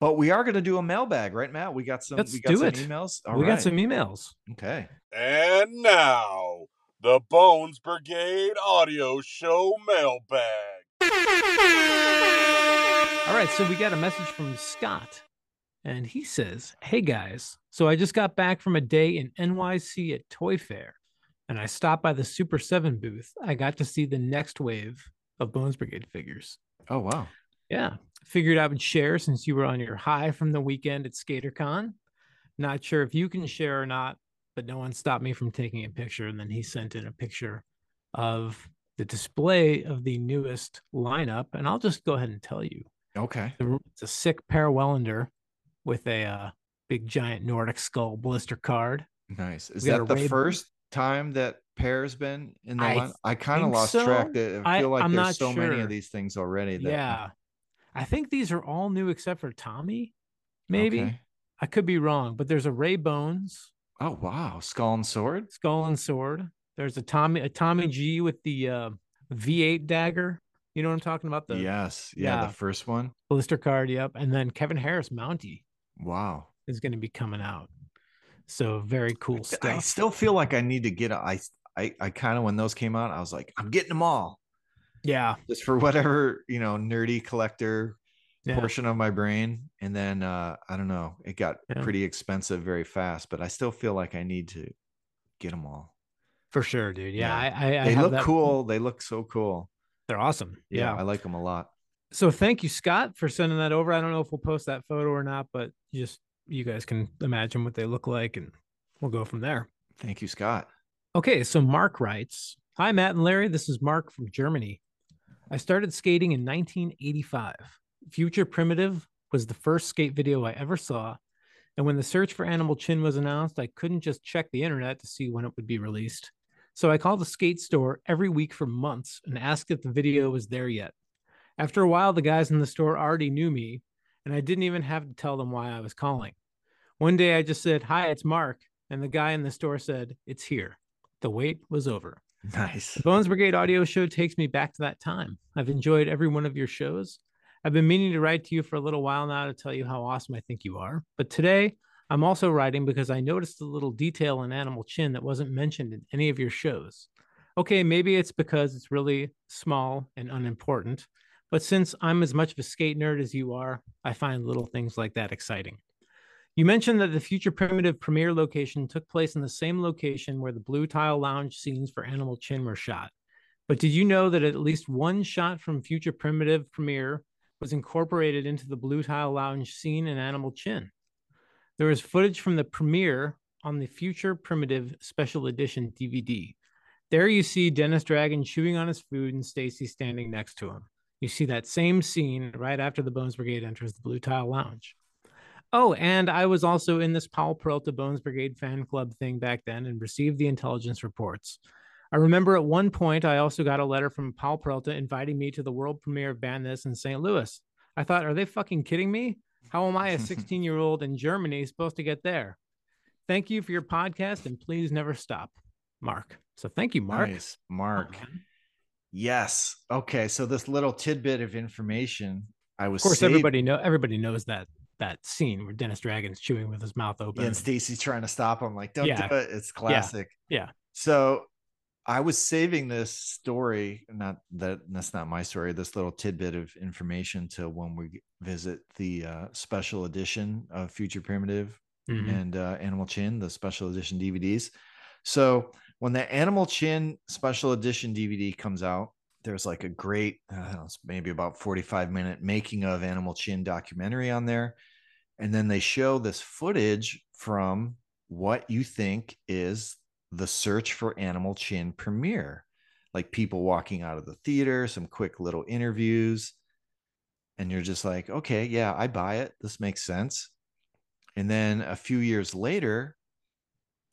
But we are going to do a mailbag, right, Matt? We got some. Let's we got do some it. emails. All we right. got some emails. Okay. And now, the Bones Brigade Audio Show Mailbag. All right, so we got a message from Scott, and he says, Hey guys, so I just got back from a day in NYC at Toy Fair, and I stopped by the Super 7 booth. I got to see the next wave of Bones Brigade figures. Oh wow. Yeah, figured I would share since you were on your high from the weekend at SkaterCon. Not sure if you can share or not, but no one stopped me from taking a picture. And then he sent in a picture of the display of the newest lineup. And I'll just go ahead and tell you Okay. it's a sick Per Welinder with a uh, big giant Nordic skull blister card. Nice. Is We that the Ray- first time that Per's been in the I line? I kind of lost so. track. That I I- feel like I'm there's so many of these things already. That, yeah. I think these are all new except for Tommy, maybe. Okay. I could be wrong, but there's a Ray Bones Oh wow, skull and sword. skull and sword. There's a Tommy a Tommy G with the uh, V8 dagger. You know what I'm talking about? The yes. Yeah, yeah. The first one. blister card. Yep. And then Kevin Harris Mountie Wow. is going to be coming out. So very cool stuff. I still feel like I need to get. A, I I I kind of when those came out, I was like, I'm getting them all yeah. just for whatever you know, nerdy collector Yeah. portion of my brain, and then uh, I don't know, it got Yeah. pretty expensive very fast. But I still feel like I need to get them all. For sure, dude. Yeah, Yeah. I, I, I They have look that- cool. They look so cool. They're awesome. Yeah, yeah. I like them a lot. So thank you, Scott, for sending that over. I don't know if we'll post that photo or not, but just you guys can imagine what they look like, and we'll go from there. Thank you, Scott. Okay, so Mark writes Hi, Matt and Larry. This is Mark from Germany. I started skating in 1985. Future Primitive was the first skate video I ever saw. And when the search for Animal Chin was announced, I couldn't just check the internet to see when it would be released. So I called the skate store every week for months and asked if the video was there yet. After a while, the guys in the store already knew me, and I didn't even have to tell them why I was calling. One day I just said, Hi, it's Mark. And the guy in the store said, It's here. The wait was over. Nice. The Bones Brigade audio show takes me back to that time. I've enjoyed every one of your shows. I've been meaning to write to you for a little while now to tell you how awesome I think you are. But today, I'm also writing because I noticed a little detail in Animal Chin that wasn't mentioned in any of your shows. Okay, maybe it's because it's really small and unimportant, but since I'm as much of a skate nerd as you are, I find little things like that exciting. You mentioned that the Future Primitive premiere location took place in the same location where the Blue Tile Lounge scenes for Animal Chin were shot. But did you know that at least one shot from Future Primitive premiere was incorporated into the Blue Tile Lounge scene in Animal Chin? There is footage from the premiere on the Future Primitive Special Edition DVD. There you see Dennis Dragon chewing on his food and Stacy standing next to him. You see that same scene right after the Bones Brigade enters the Blue Tile Lounge. Oh, and I was also in this Powell Peralta Bones Brigade fan club thing back then and received the intelligence reports. I remember at one point I also got a letter from Powell Peralta inviting me to the world premiere of Ban This in St. Louis. I thought, are they fucking kidding me? How am I, a 16 year old in Germany, supposed to get there? Thank you for your podcast and please never stop, Mark. So thank you, Mark. Nice. Mark. Oh. Yes. Okay. So this little tidbit of information I was Of course, saved- everybody know everybody knows that that scene where Dennis Dragon's chewing with his mouth open. Yeah, and Stacy's trying to stop him, like, don't Yeah. do it. It's classic. yeah. So I was saving this story, not that that's not my story, this little tidbit of information to when we visit the uh, special edition of Future Primitive Mhm. and uh, Animal Chin, the special edition DVDs. So when the Animal Chin special edition DVD comes out, there's like a great, know, it's maybe about 45 minute making of Animal Chin documentary on there. And then they show this footage from what you think is the search for Animal Chin premiere, like people walking out of the theater, some quick little interviews. And you're just like, okay, yeah, I buy it. This makes sense. And then a few years later,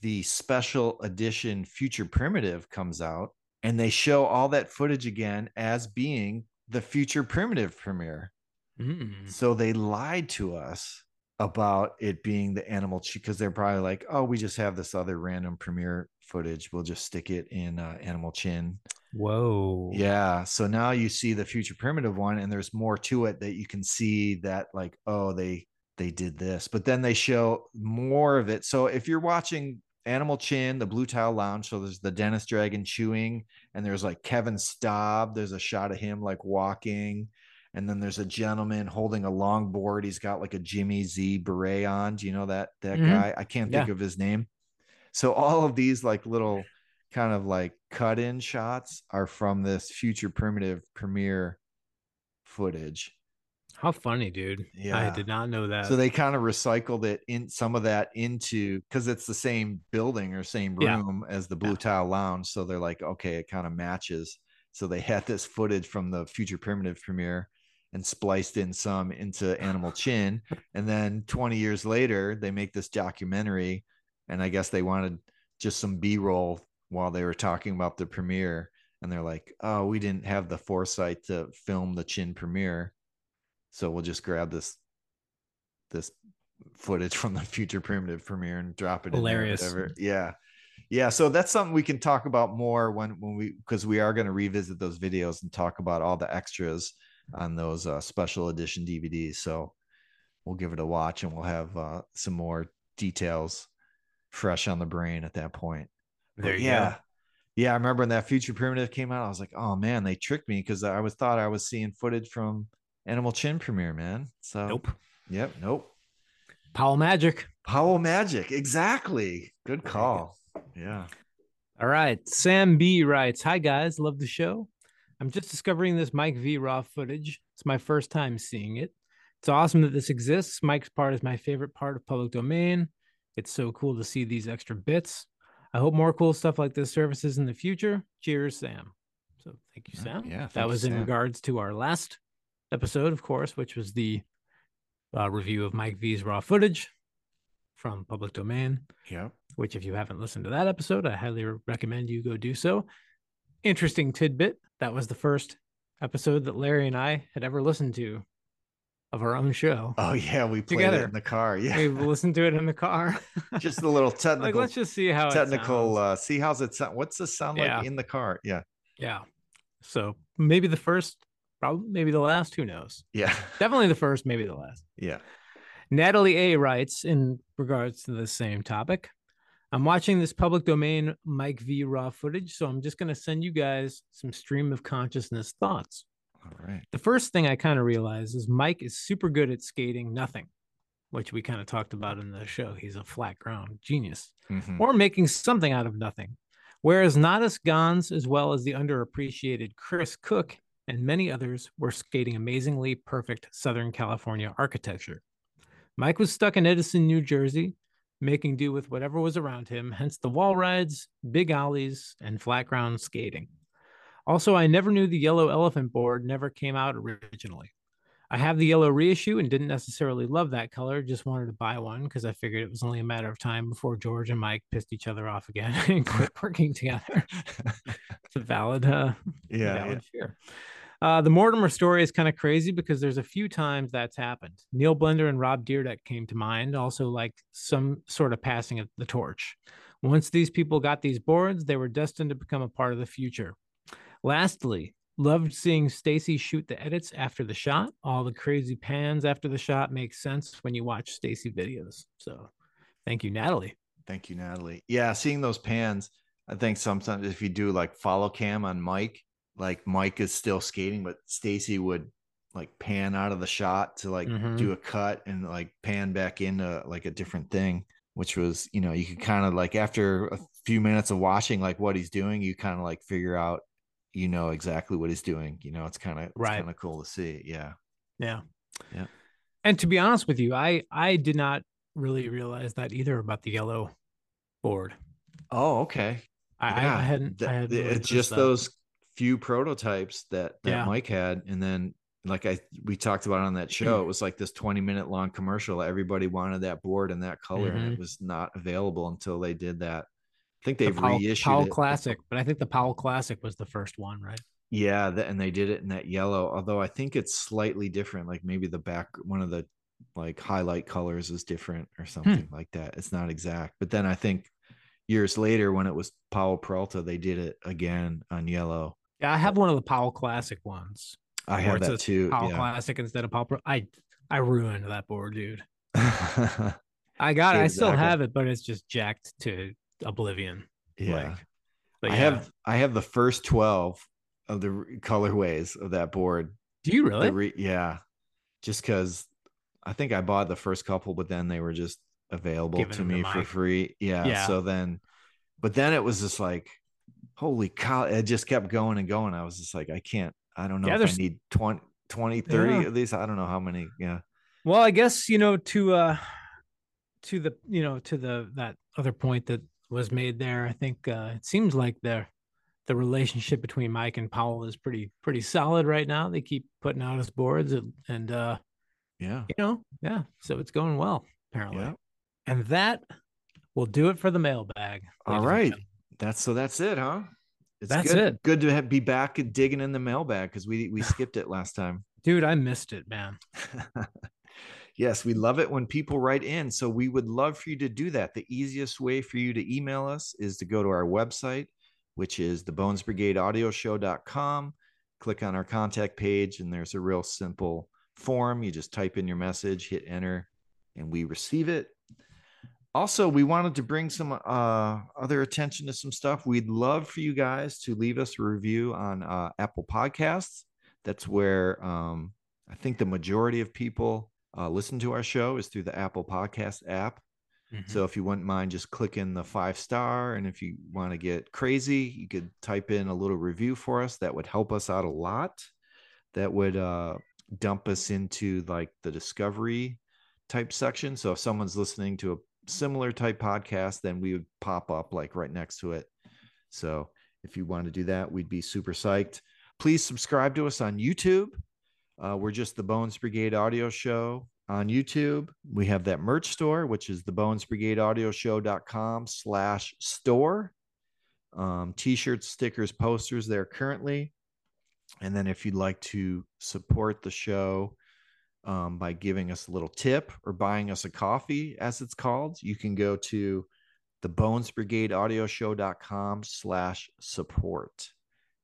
the special edition Future Primitive comes out and they show all that footage again as being the Future Primitive premiere. Mm. So they lied to us about it being the animal because they're probably like, oh, we just have this other random premiere footage. We'll just stick it in uh, Animal Chin. Whoa. Yeah. So now you see the future primitive one, and there's more to it that you can see that, like, oh, they they did this, but then they show more of it. So if you're watching Animal Chin, the Blue Tile Lounge, so there's the Dennis Dragon chewing, and there's like Kevin Staub. There's a shot of him like walking, and then there's a gentleman holding a longboard. He's got like a Jimmy Z beret on. Do you know that that Mhm. guy? I can't think Yeah. of his name. So all of these like little kind of like cut in shots are from this future primitive premiere footage. How funny, dude. Yeah. I did not know that. So they kind of recycled it in some of that into because it's the same building or same Yeah. room as the Blue Yeah. Tile Lounge. So they're like, okay, it kind of matches. So they had this footage from the future primitive premiere and spliced in some into Animal Chin. And then 20 years later, they make this documentary. And I guess they wanted just some B roll while they were talking about the premiere. And they're like, oh, we didn't have the foresight to film the Chin premiere. So we'll just grab this this footage from the future primitive premiere and drop it Hilarious. in there, whatever. Yeah. Yeah. So that's something we can talk about more when when we because we are going to revisit those videos and talk about all the extras on those uh, special edition DVDs. So we'll give it a watch and we'll have uh, some more details fresh on the brain at that point. But there you yeah. go. Yeah, I remember when that future primitive came out. I was like, "Oh man, they tricked me because I was thought I was seeing footage from Animal Chin premiere, man. So Nope. Yep. Nope. Powell Magic. Powell Magic. Exactly. Good call. Yeah. All right. Sam B writes Hi, guys. Love the show. I'm just discovering this Mike V raw footage. It's my first time seeing it. It's awesome that this exists. Mike's part is my favorite part of public domain. It's so cool to see these extra bits. I hope more cool stuff like this surfaces in the future. Cheers, Sam. So thank you, Yeah, Sam. yeah, thank that you, was in Sam. regards to our last episode, of course, which was the uh, review of Mike V's raw footage from public domain Yep. which if you haven't listened to that episode, I highly recommend you go do so. Interesting tidbit. That was the first episode that Larry and I had ever listened to of our own show. Oh yeah, we played Together. it in the car. Yeah. We listened to it in the car. Just a little like, technical let's just see how technical uh see how's it sound what's the sound Yeah. like in the car? Yeah. yeah. So maybe the first, probably maybe the last. Who knows? Yeah. Definitely the first, maybe the last. Yeah. Natalie A writes in regards to the same topic. I'm watching this public domain Mike V raw footage, so I'm just going to send you guys some stream of consciousness thoughts. All right. The first thing I kind of realize is Mike is super good at skating nothing, which we kind of talked about in the show. He's a flat ground genius Mhm. or making something out of nothing. Whereas Natas Gonz, as well as the underappreciated Chris Cook and many others, were skating amazingly perfect Southern California architecture. Mike was stuck in Edison, New Jersey, making do with whatever was around him, hence the wall rides, big alleys, and flat ground skating. Also, I never knew the yellow elephant board never came out originally. I have the yellow reissue and didn't necessarily love that color, just wanted to buy one because I figured it was only a matter of time before George and Mike pissed each other off again and quit working together. it's a valid, uh, Yeah. valid fear. Uh, the Mortimer story is kind of crazy because there's a few times that's happened. Neil Blender and Rob Dyrdek came to mind, also like some sort of passing of the torch. Once these people got these boards, they were destined to become a part of the future. Lastly, loved seeing Stacy shoot the edits after the shot. All the crazy pans after the shot makes sense when you watch Stacy videos. So, thank you, Natalie. Thank you, Natalie. Yeah, seeing those pans, I think sometimes if you do like follow cam on Mike, like Mike is still skating, but Stacy would like pan out of the shot to like Mhm. do a cut and like pan back into like a different thing, which was, you know, you could kind of like after a few minutes of watching like what he's doing, you kind of like figure out, you know, exactly what he's doing. You know, it's kind of Right. kind of cool to see. Yeah. Yeah. Yeah. And to be honest with you, I I did not really realize that either about the yellow board. Oh, okay. I, I- Yeah, I hadn't. th- I hadn't really it's just that. those few prototypes that that Yeah. Mike had, and then like I we talked about on that show, it was like this twenty minute long commercial. Everybody wanted that board and that color, and Mhm. it was not available until they did that. I think they've Powell, reissued Powell it. Classic, but I think the Powell Classic was the first one, right? Yeah, th- and they did it in that yellow. Although I think it's slightly different. Like maybe the back one of the like highlight colors is different or hmm. something like that. It's not exact. But then I think years later when it was Powell Peralta, they did it again on yellow. Yeah, I have one of the Powell Classic ones. I have that too. Powell yeah. Classic instead of Powell. Pro- I I ruined that board, dude. I got it. I still have it, but it's just jacked to oblivion. yeah. Like, but I yeah. have I have the first 12 of the colorways of that board. Do you really? re- yeah. Just because I think I bought the first couple, but then they were just available Giving to me for free. Yeah, Yeah. So then, but then it was just like, holy cow. It just kept going and going. I was just like, I can't, I don't know Yeah, if I need 20, 20 30 Yeah. of these. I don't know how many. Yeah. Well, I guess you know to uh to the you know to the that other point that was made there. I think uh, it seems like the the relationship between Mike and Powell is pretty pretty solid right now. They keep putting out his boards and, and uh Yeah. you know yeah, so it's going well apparently. Yeah. And that will do it for the mailbag. All right. That's so that's it, huh? It's That's good, it. Good to have, be back and digging in the mailbag because we we skipped it last time. dude. I missed it, man. yes, we love it when people write in. So we would love for you to do that. The easiest way for you to email us is to go to our website, which is the Bones Brigade Audio Click on our contact page, and there's a real simple form. You just type in your message, hit enter, and we receive it. Also, we wanted to bring some uh, other attention to some stuff. We'd love for you guys to leave us a review on uh, Apple Podcasts. That's where um, I think the majority of people uh, listen to our show is through the Apple Podcast app. Mm-hmm. So if you wouldn't mind just clicking the five star, and if you want to get crazy, you could type in a little review for us. That would help us out a lot. That would uh, dump us into like the discovery type section. So if someone's listening to a similar type podcast, then we would pop up like right next to it. So if you want to do that, we'd be super psyched. Please subscribe to us on YouTube. Uh, we're just the Bones Brigade Audio Show on YouTube. We have that merch store, which is the Bones Brigade Audio Show.com slash store. Um, t-shirts, stickers, posters there currently. And then if you'd like to support the show um, by giving us a little tip or buying us a coffee, as it's called, you can go to the Bones Brigade Audio Show.com slash support.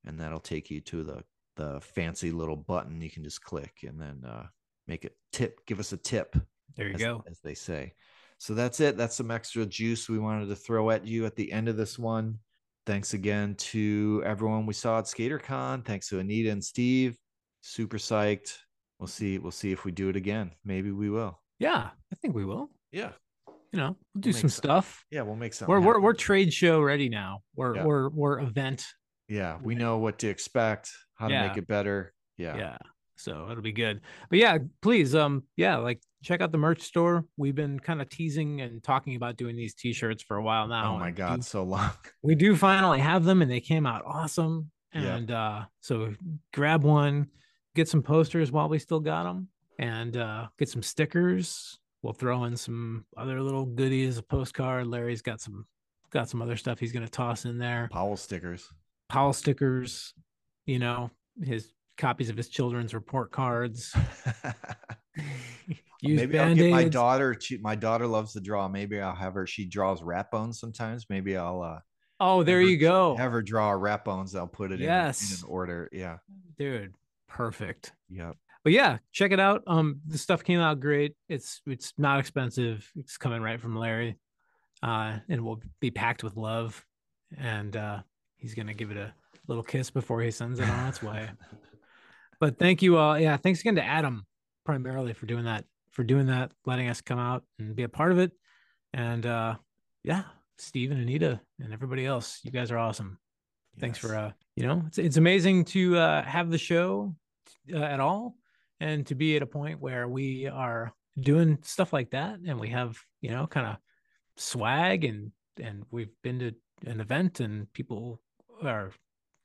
And that'll take you to the the fancy little button you can just click and then uh, make a tip, give us a tip. There you as, go. as they say. So that's it. That's some extra juice we wanted to throw at you at the end of this one. Thanks again to everyone we saw at SkaterCon. Thanks to Anita and Steve. Super psyched. We'll see. We'll see if we do it again. Maybe we will. Yeah, I think we will. Yeah. You know, we'll do We'll some some- stuff. Yeah, we'll make some. We're we're we're trade show ready now. We're Yeah. we're we're event. yeah, we know what to expect, how to make it better. Yeah. Yeah. So it'll be good. But yeah, please um yeah, like check out the merch store. We've been kind of teasing and talking about doing these t-shirts for a while now. Oh my God, do- so long. we do finally have them and they came out awesome. And uh so grab one, get some posters while we still got them and uh get some stickers. We'll throw in some other little goodies, a postcard. Larry's got some got some other stuff he's going to toss in there. Powell stickers. Powell stickers, you know, his copies of his children's report cards. Use Maybe I'll get my daughter. To, my daughter loves to draw. Maybe I'll have her. She draws rat bones sometimes. Maybe I'll uh, Oh, there have her- you go. Have her draw rat bones. I'll put it in, in Yes. an order. Yeah. Dude, perfect. Yep. But yeah, check it out. Um the stuff came out great. It's it's not expensive. It's coming right from Larry. Uh and will be packed with love and uh he's going to give it a little kiss before he sends it on its way. But thank you all. Yeah, thanks again to Adam primarily for doing that, for doing that, letting us come out and be a part of it. And uh yeah, Steve and Anita and everybody else, you guys are awesome. Thanks for uh you know, it's it's amazing to uh have the show uh, at all and to be at a point where we are doing stuff like that and we have, you know, kind of swag and and we've been to an event and people are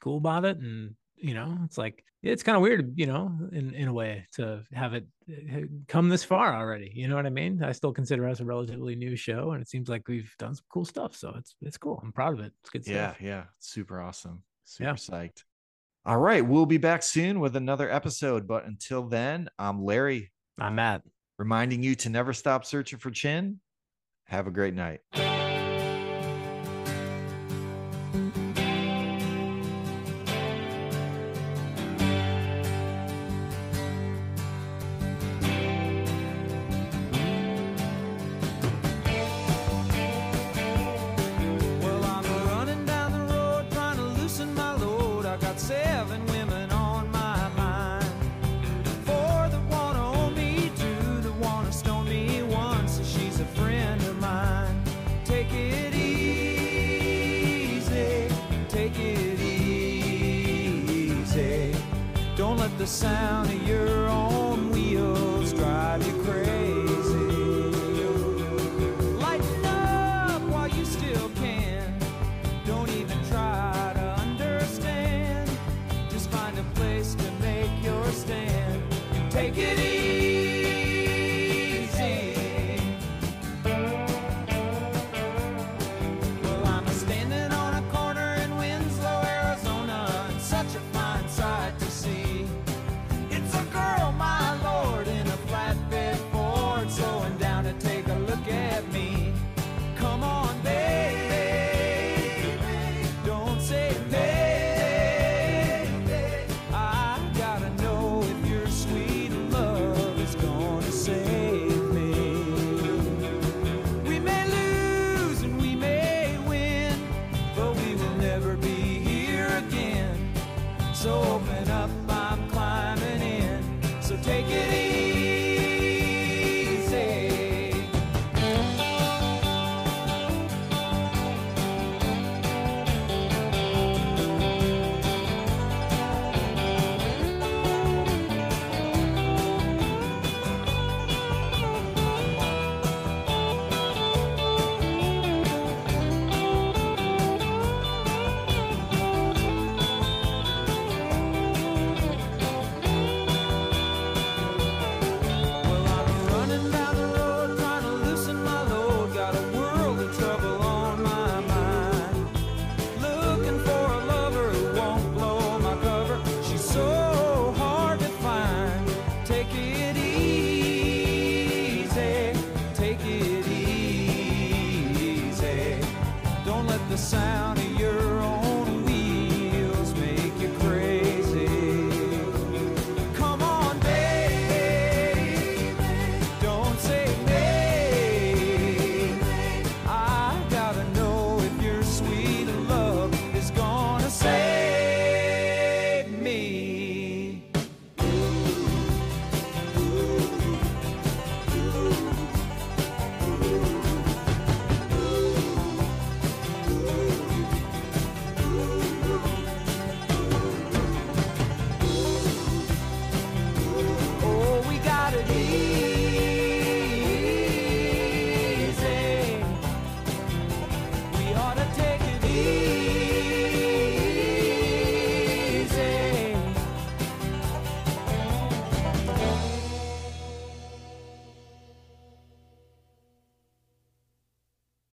cool about it and you know it's like it's kind of weird you know in in a way to have it uh, come this far already you know what i mean i still consider us a relatively new show and it seems like we've done some cool stuff so it's it's cool i'm proud of it it's good Yeah. stuff Yeah. Yeah. Super awesome. Super Yeah. psyched. All right. We'll be back soon with another episode. But until then, I'm Larry, i'm matt reminding you to never stop searching for chin. Have a great night.